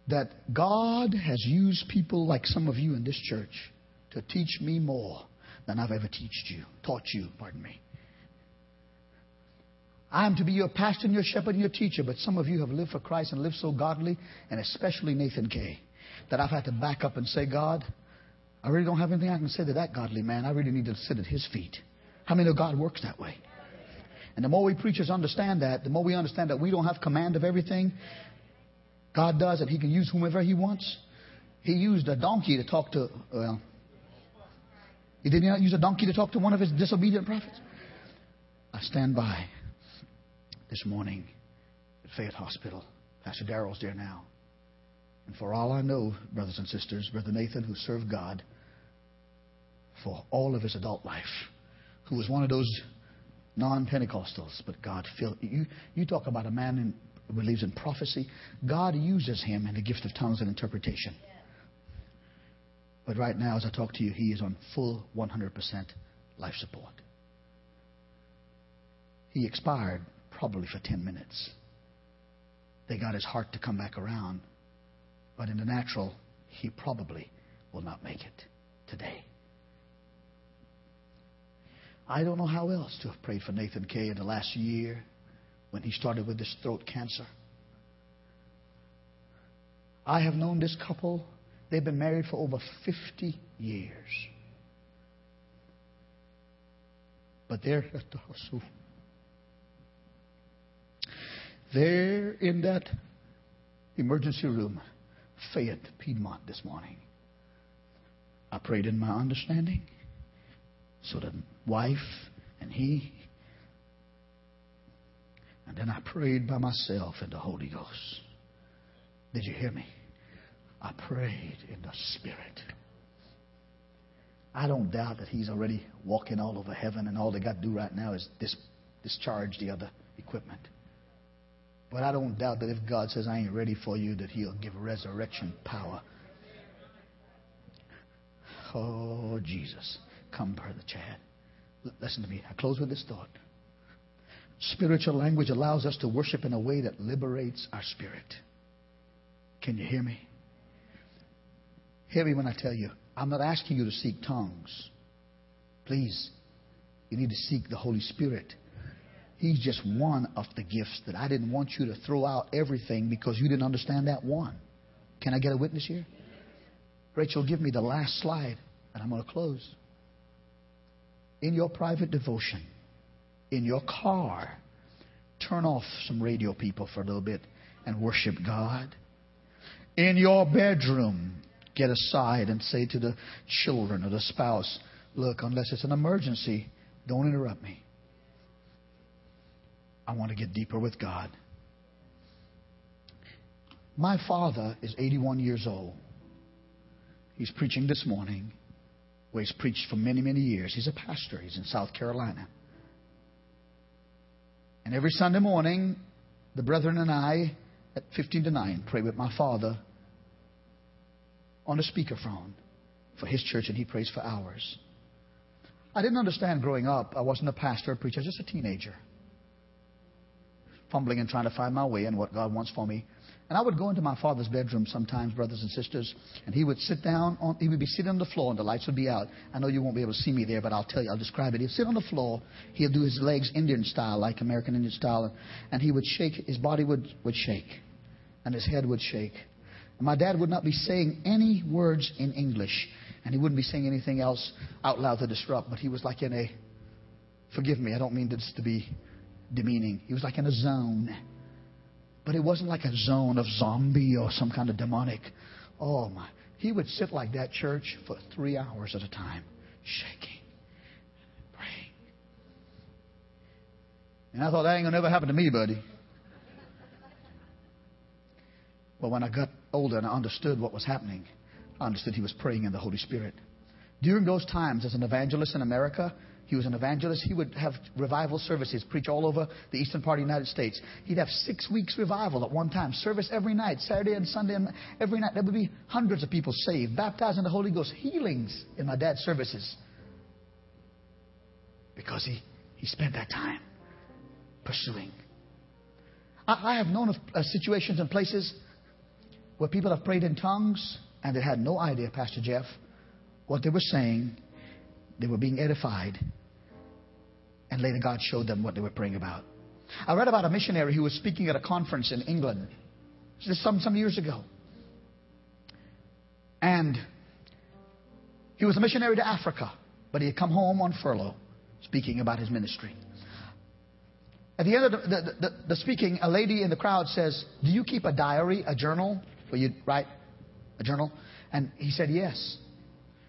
that God has used people like some of you in this church to teach me more than I've ever taught you, taught you, pardon me. I am to be your pastor and your shepherd and your teacher, but some of you have lived for Christ and lived so godly, and especially Nathan Kay, that I've had to back up and say, God, I really don't have anything I can say to that godly man. I really need to sit at his feet. How many know God works that way? And the more we preachers understand that, the more we understand that we don't have command of everything. God does, and He can use whomever He wants. He used a donkey to talk to, well, He did not use a donkey to talk to one of His disobedient prophets. I stand by this morning at Fayette Hospital. Pastor Darrell's there now. And for all I know, brothers and sisters, Brother Nathan, who served God for all of his adult life, who was one of those non Pentecostals, but God filled you. You talk about a man who believes in prophecy. God uses him in the gift of tongues and interpretation. But right now, as I talk to you, he is on full 100% life support. He expired probably for 10 minutes. They got his heart to come back around, but in the natural, he probably will not make it today. I don't know how else to have prayed for Nathan Kay in the last year when he started with this throat cancer. I have known this couple, they've been married for over 50 years. But they're at the hospital. They're in that emergency room, Fayette, Piedmont, this morning. I prayed in my understanding. So the wife and he. And then I prayed by myself in the Holy Ghost. Did you hear me? I prayed in the Spirit. I don't doubt that he's already walking all over heaven, and all they got to do right now is dis- discharge the other equipment. But I don't doubt that if God says, I ain't ready for you, that he'll give resurrection power. Oh, Jesus. Come, Brother Chad. Listen to me. I close with this thought. Spiritual language allows us to worship in a way that liberates our spirit. Can you hear me? Hear me when I tell you, I'm not asking you to seek tongues. Please, you need to seek the Holy Spirit. He's just one of the gifts that I didn't want you to throw out everything because you didn't understand that one. Can I get a witness here? Rachel, give me the last slide, and I'm going to close. In your private devotion, in your car, turn off some radio people for a little bit and worship God. In your bedroom, get aside and say to the children or the spouse, Look, unless it's an emergency, don't interrupt me. I want to get deeper with God. My father is 81 years old. He's preaching this morning, where he's preached for many, many years. He's a pastor, he's in South Carolina. And every Sunday morning, the brethren and I, at 15 to 9, pray with my father on a speakerphone for his church, and he prays for hours. I didn't understand growing up. I wasn't a pastor, a preacher, just a teenager. Fumbling and trying to find my way in what God wants for me. And I would go into my father's bedroom sometimes, brothers and sisters, and he would sit down on, he would be sitting on the floor and the lights would be out. I know you won't be able to see me there, but I'll tell you, I'll describe it. He'd sit on the floor, he'd do his legs Indian style, like American Indian style, and he would shake, his body would, would shake, and his head would shake. And my dad would not be saying any words in English, and he wouldn't be saying anything else out loud to disrupt, but he was like in a, forgive me, I don't mean this to be demeaning, he was like in a zone but it wasn't like a zone of zombie or some kind of demonic. Oh my. He would sit like that, church, for three hours at a time, shaking, praying. And I thought, that ain't going to never happen to me, buddy. But when I got older and I understood what was happening, I understood he was praying in the Holy Spirit. During those times, as an evangelist in America, he was an evangelist. He would have revival services, preach all over the eastern part of the United States. He'd have six weeks revival at one time, service every night, Saturday and Sunday, and every night. There would be hundreds of people saved, baptized in the Holy Ghost, healings in my dad's services. Because he, he spent that time pursuing. I, I have known of uh, situations and places where people have prayed in tongues and they had no idea, Pastor Jeff, what they were saying. They were being edified and later God showed them what they were praying about. I read about a missionary who was speaking at a conference in England just some, some years ago. And he was a missionary to Africa, but he had come home on furlough speaking about his ministry. At the end of the, the, the, the, speaking, a lady in the crowd says, Do you keep a diary, a journal, where you write a journal? And he said, Yes.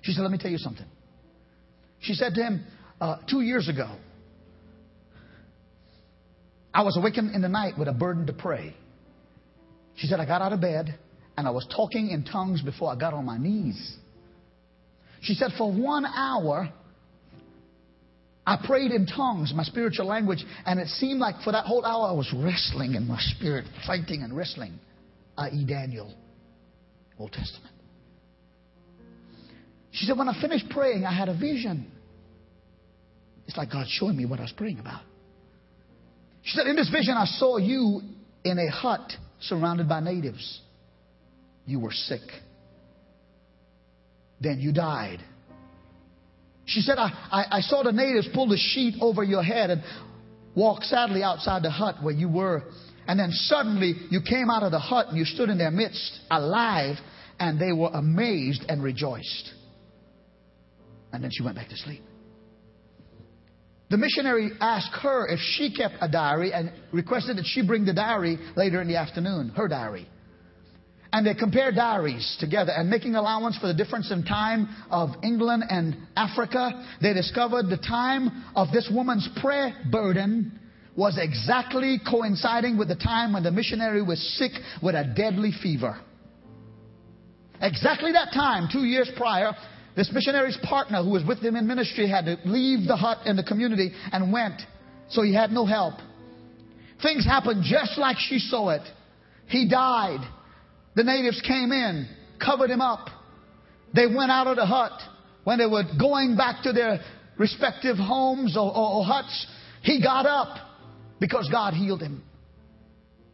She said, Let me tell you something. She said to him, uh, Two years ago, I was awakened in the night with a burden to pray. She said, I got out of bed and I was talking in tongues before I got on my knees. She said, for one hour, I prayed in tongues, my spiritual language, and it seemed like for that whole hour I was wrestling in my spirit, fighting and wrestling, i.e., Daniel, Old Testament. She said, when I finished praying, I had a vision. It's like God showing me what I was praying about. She said, In this vision, I saw you in a hut surrounded by natives. You were sick. Then you died. She said, I, I, I, saw the natives pull the sheet over your head and walk sadly outside the hut where you were. And then suddenly you came out of the hut and you stood in their midst alive, and they were amazed and rejoiced. And then she went back to sleep. The missionary asked her if she kept a diary and requested that she bring the diary later in the afternoon, her diary. And they compared diaries together and making allowance for the difference in time of England and Africa, they discovered the time of this woman's prayer burden was exactly coinciding with the time when the missionary was sick with a deadly fever. Exactly that time, two years prior, this missionary's partner who was with him in ministry had to leave the hut in the community and went. So he had no help. Things happened just like she saw it. He died. The natives came in, covered him up. They went out of the hut. When they were going back to their respective homes or, or, or huts, he got up because God healed him.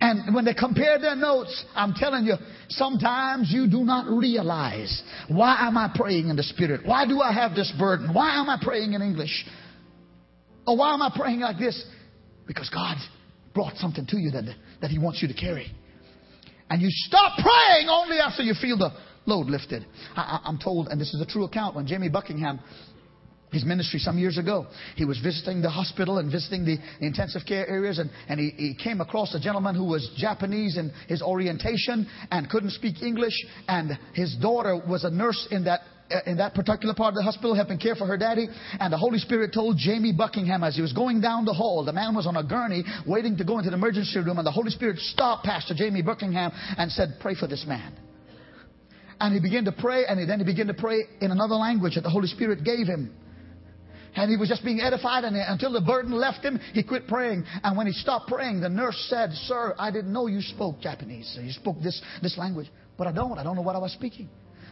And when they compare their notes, I'm telling you, sometimes you do not realize why am I praying in the Spirit? Why do I have this burden? Why am I praying in English? Or why am I praying like this? Because God brought something to you that, that He wants you to carry. And you stop praying only after you feel the load lifted. I, am told, and this is a true account, when Jamie Buckingham his ministry some years ago. He was visiting the hospital and visiting the intensive care areas, and, and he, he came across a gentleman who was Japanese in his orientation and couldn't speak English, and his daughter was a nurse in that uh, in that particular part of the hospital helping care for her daddy. And the Holy Spirit told Jamie Buckingham as he was going down the hall, the man was on a gurney waiting to go into the emergency room, and the Holy Spirit stopped Pastor Jamie Buckingham and said, Pray for this man. And he began to pray, and then he began to pray in another language that the Holy Spirit gave him. And he was just being edified, and until the burden left him, he quit praying. And when he stopped praying, the nurse said, Sir, I didn't know you spoke Japanese. You spoke this, this language. But I don't. I don't know what I was speaking.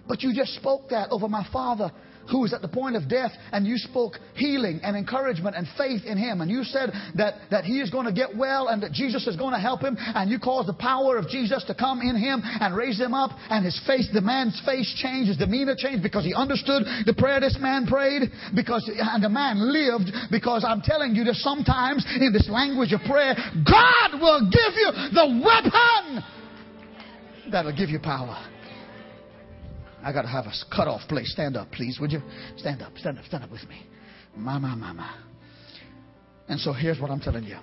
But you just spoke that over my father who was at the point of death, and you spoke healing and encouragement and faith in him. And you said that, that he is going to get well and that Jesus is going to help him. And you caused the power of Jesus to come in him and raise him up. And his face, the man's face changed, his demeanor changed because he understood the prayer this man prayed. Because, and the man lived because I'm telling you that sometimes in this language of prayer, God will give you the weapon that'll give you power. I got to have a cut-off place. Stand up, please, would you? Stand up, stand up, stand up with me. My, my, my, my. And so here's what I'm telling you.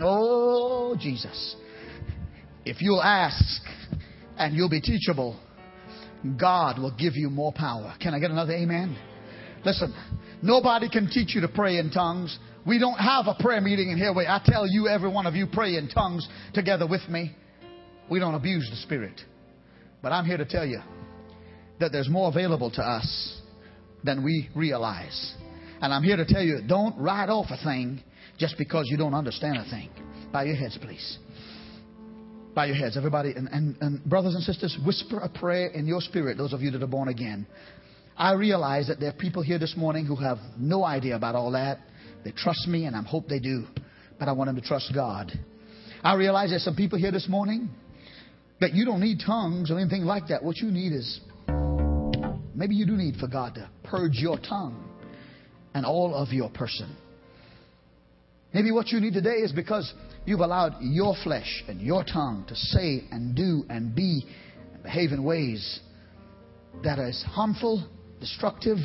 Oh, Jesus. If you'll ask and you'll be teachable, God will give you more power. Can I get another amen? Listen, nobody can teach you to pray in tongues. We don't have a prayer meeting in here where I tell you, every one of you, pray in tongues together with me. We don't abuse the Spirit. But I'm here to tell you that there's more available to us than we realize. And I'm here to tell you don't write off a thing just because you don't understand a thing. Bow your heads, please. Bow your heads, everybody. And, and, and brothers and sisters, whisper a prayer in your spirit, those of you that are born again. I realize that there are people here this morning who have no idea about all that. They trust me, and I hope they do. But I want them to trust God. I realize there's some people here this morning that you don't need tongues or anything like that. What you need is maybe you do need for God to purge your tongue and all of your person. Maybe what you need today is because you've allowed your flesh and your tongue to say and do and be and behave in ways that is harmful, destructive,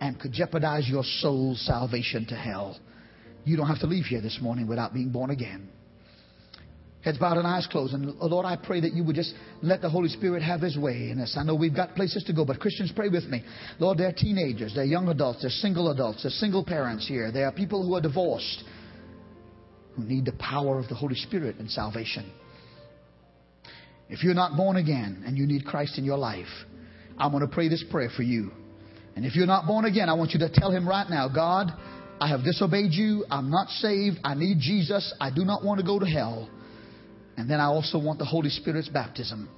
and could jeopardize your soul's salvation to hell. You don't have to leave here this morning without being born again. Heads bowed and eyes closed. And Lord, I pray that you would just let the Holy Spirit have His way in us. I know we've got places to go, but Christians, pray with me. Lord, they're teenagers, they're young adults, they're single adults, they're single parents here. There are people who are divorced who need the power of the Holy Spirit and salvation. If you're not born again and you need Christ in your life, I'm going to pray this prayer for you. And if you're not born again, I want you to tell Him right now, God, I have disobeyed you. I'm not saved. I need Jesus. I do not want to go to hell. And then I also want the Holy Spirit's baptism.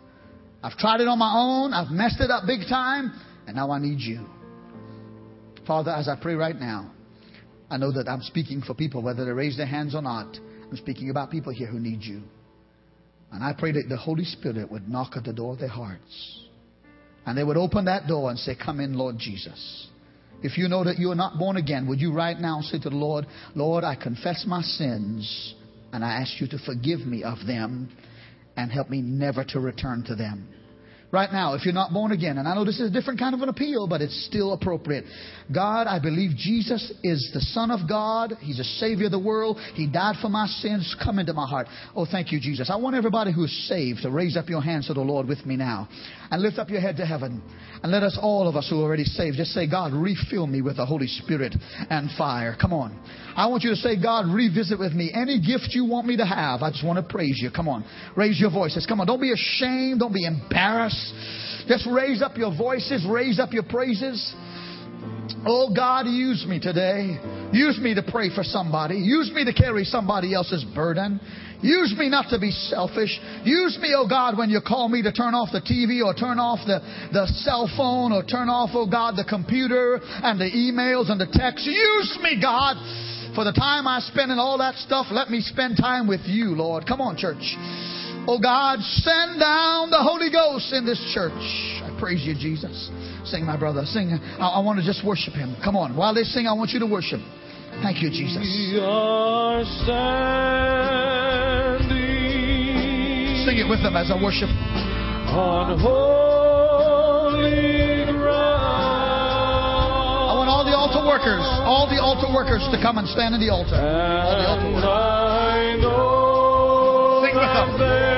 I've tried it on my own. I've messed it up big time. And now I need you. Father, as I pray right now, I know that I'm speaking for people, whether they raise their hands or not. I'm speaking about people here who need you. And I pray that the Holy Spirit would knock at the door of their hearts. And they would open that door and say, Come in, Lord Jesus. If you know that you are not born again, would you right now say to the Lord, Lord, I confess my sins and I ask you to forgive me of them and help me never to return to them right now, if you're not born again, and I know this is a different kind of an appeal, but it's still appropriate. God, I believe Jesus is the Son of God. He's a Savior of the world. He died for my sins. Come into my heart. Oh, thank you, Jesus. I want everybody who is saved to raise up your hands to the Lord with me now and lift up your head to heaven. And let us, all of us who are already saved, just say, God, refill me with the Holy Spirit and fire. Come on. I want you to say, God, revisit with me any gift you want me to have. I just want to praise you. Come on. Raise your voices. Come on. Don't be ashamed. Don't be embarrassed. Just raise up your voices, raise up your praises. Oh God, use me today. Use me to pray for somebody. Use me to carry somebody else's burden. Use me not to be selfish. Use me, oh God, when you call me to turn off the TV or turn off the, the cell phone or turn off, oh God, the computer and the emails and the texts. Use me, God. For the time I spend in all that stuff, let me spend time with you, Lord. Come on, church. Oh God, send down the Holy Ghost in this church. I praise you, Jesus. Sing, my brother. Sing. I, I want to just worship Him. Come on. While they sing, I want you to worship. Thank you, Jesus. We are standing. Sing it with them as I worship. on holy ground. I want all the altar workers, all the altar workers to come and stand in the altar. All the altar And workers. I know Sing with them.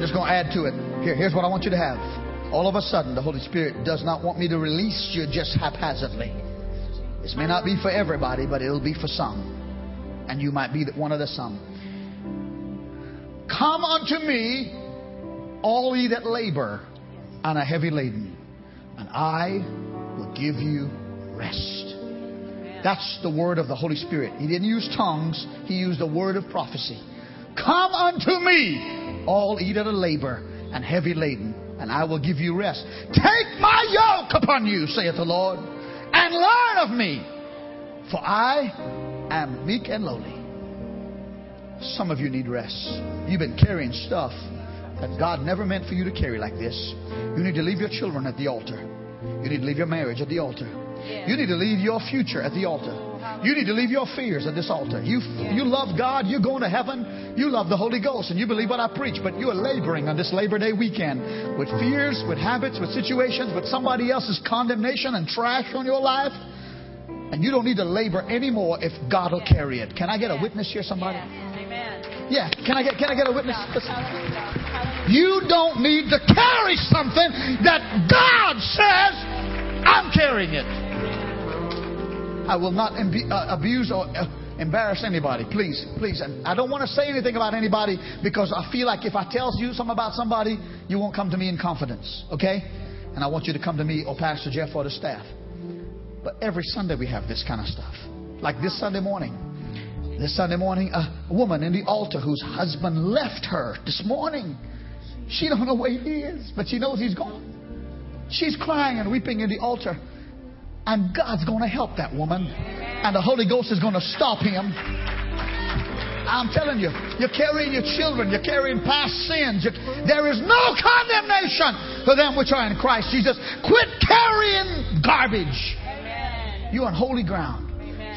I'm just going to add to it. Here, here's what I want you to have. All of a sudden, the Holy Spirit does not want me to release you just haphazardly. This may not be for everybody, but it'll be for some. And you might be one of the some. Come unto me, all ye that labor and are heavy laden, and I will give you rest. That's the word of the Holy Spirit. He didn't use tongues, he used a word of prophecy. Come unto me, all eat that a labor and heavy laden, and I will give you rest. Take my yoke upon you, saith the Lord, and learn of me, for I am meek and lowly. Some of you need rest. You've been carrying stuff that God never meant for you to carry like this. You need to leave your children at the altar. You need to leave your marriage at the altar. You need to leave your future at the altar. You need to leave your fears at this altar. You, you love God, you're going to heaven, you love the Holy Ghost, and you believe what I preach, but you are laboring on this Labor Day weekend with fears, with habits, with situations, with somebody else's condemnation and trash on your life. And you don't need to labor anymore if God will carry it. Can I get a witness here, somebody? Amen. Yeah, can I get can I get a witness? Listen. Hallelujah. Hallelujah. You don't need to carry something that God says, I'm carrying it. I will not uh, abuse or uh, embarrass anybody. Please, please. And I don't want to say anything about anybody because I feel like if I tell you something about somebody, you won't come to me in confidence. Okay? And I want you to come to me or Pastor Jeff or the staff. But every Sunday we have this kind of stuff. Like this Sunday morning. This Sunday morning, a woman in the altar whose husband left her this morning. She don't know where he is, but she knows he's gone. She's crying and weeping in the altar. And God's going to help that woman. And the Holy Ghost is going to stop him. I'm telling you, you're carrying your children, you're carrying past sins. There is no condemnation for them which are in Christ Jesus. Quit carrying garbage. Amen. You're on holy ground.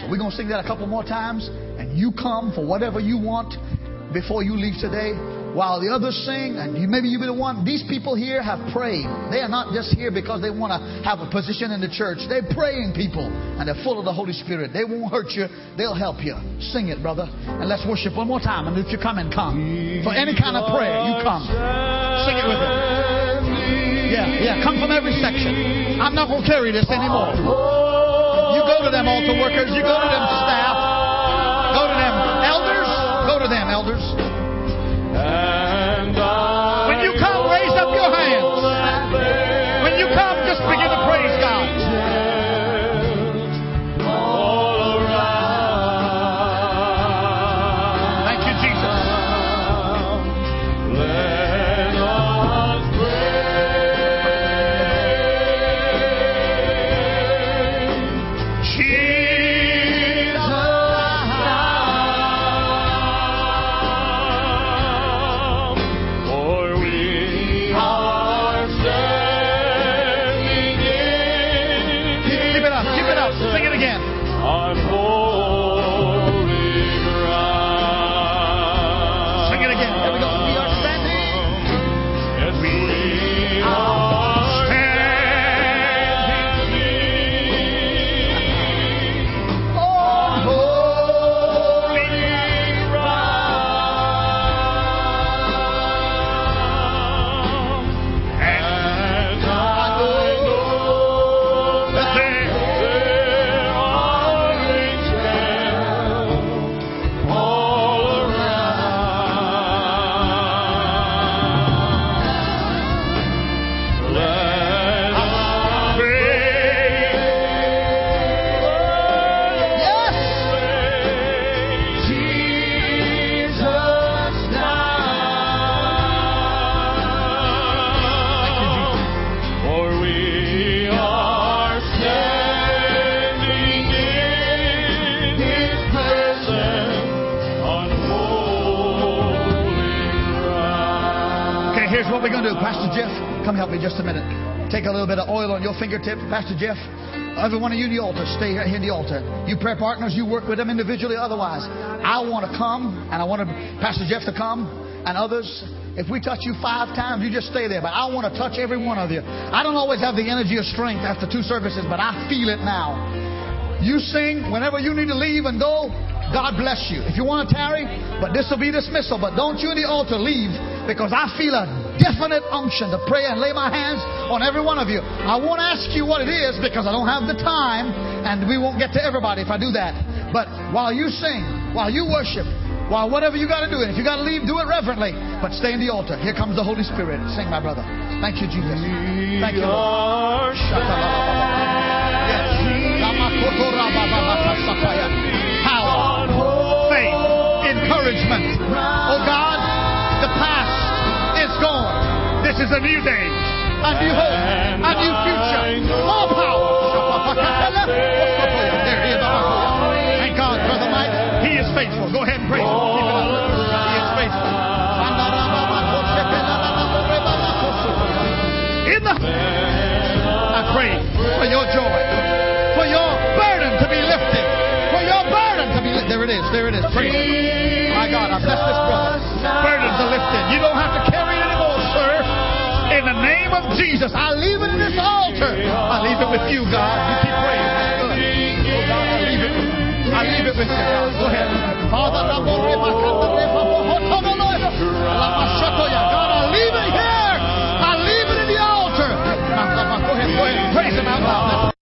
So we're going to sing that a couple more times, and you come for whatever you want before you leave today. While the others sing, and you, maybe you be the one. These people here have prayed. They are not just here because they want to have a position in the church. They're praying people, and they're full of the Holy Spirit. They won't hurt you. They'll help you. Sing it, brother, and let's worship one more time. And if you come and come for any kind of prayer, you come. Sing it with it. Yeah, yeah. Come from every section. I'm not to carry this anymore. You go to them altar workers. You go to them staff. Pastor Jeff, come help me just a minute. Take a little bit of oil on your fingertips. Pastor Jeff, every one of you in the altar, stay here in the altar. You prayer partners, you work with them individually, otherwise. I want to come, and I want Pastor Jeff to come, and others. If we touch you five times, you just stay there. But I want to touch every one of you. I don't always have the energy or strength after two services, but I feel it now. You sing whenever you need to leave and go. God bless you. If you want to tarry, but this will be dismissal. But don't you in the altar leave because I feel a definite unction to pray and lay my hands on every one of you. I won't ask you what it is because I don't have the time and we won't get to everybody if I do that. But while you sing, while you worship, while whatever you got to do, and if you got to leave, do it reverently. But stay in the altar. Here comes the Holy Spirit. Sing, my brother. Thank you, Jesus. Thank you, Lord. Power, faith, encouragement. Oh God, This is a new day, a new hope, a new future. More power. Thank God, Brother Mike. He is faithful. Go ahead and up. He is faithful. In the I pray for your joy, for your burden to be lifted, for your burden to be lifted. There it is, there it is. Praise My God, I bless this brother. Burdens are lifted. You don't have to carry it. In the name of Jesus, I leave it in this altar. I leave it with you, God. You keep praying. Good. Oh, God, I leave it. I leave it with you, God. Go ahead. Father, God, I leave it here.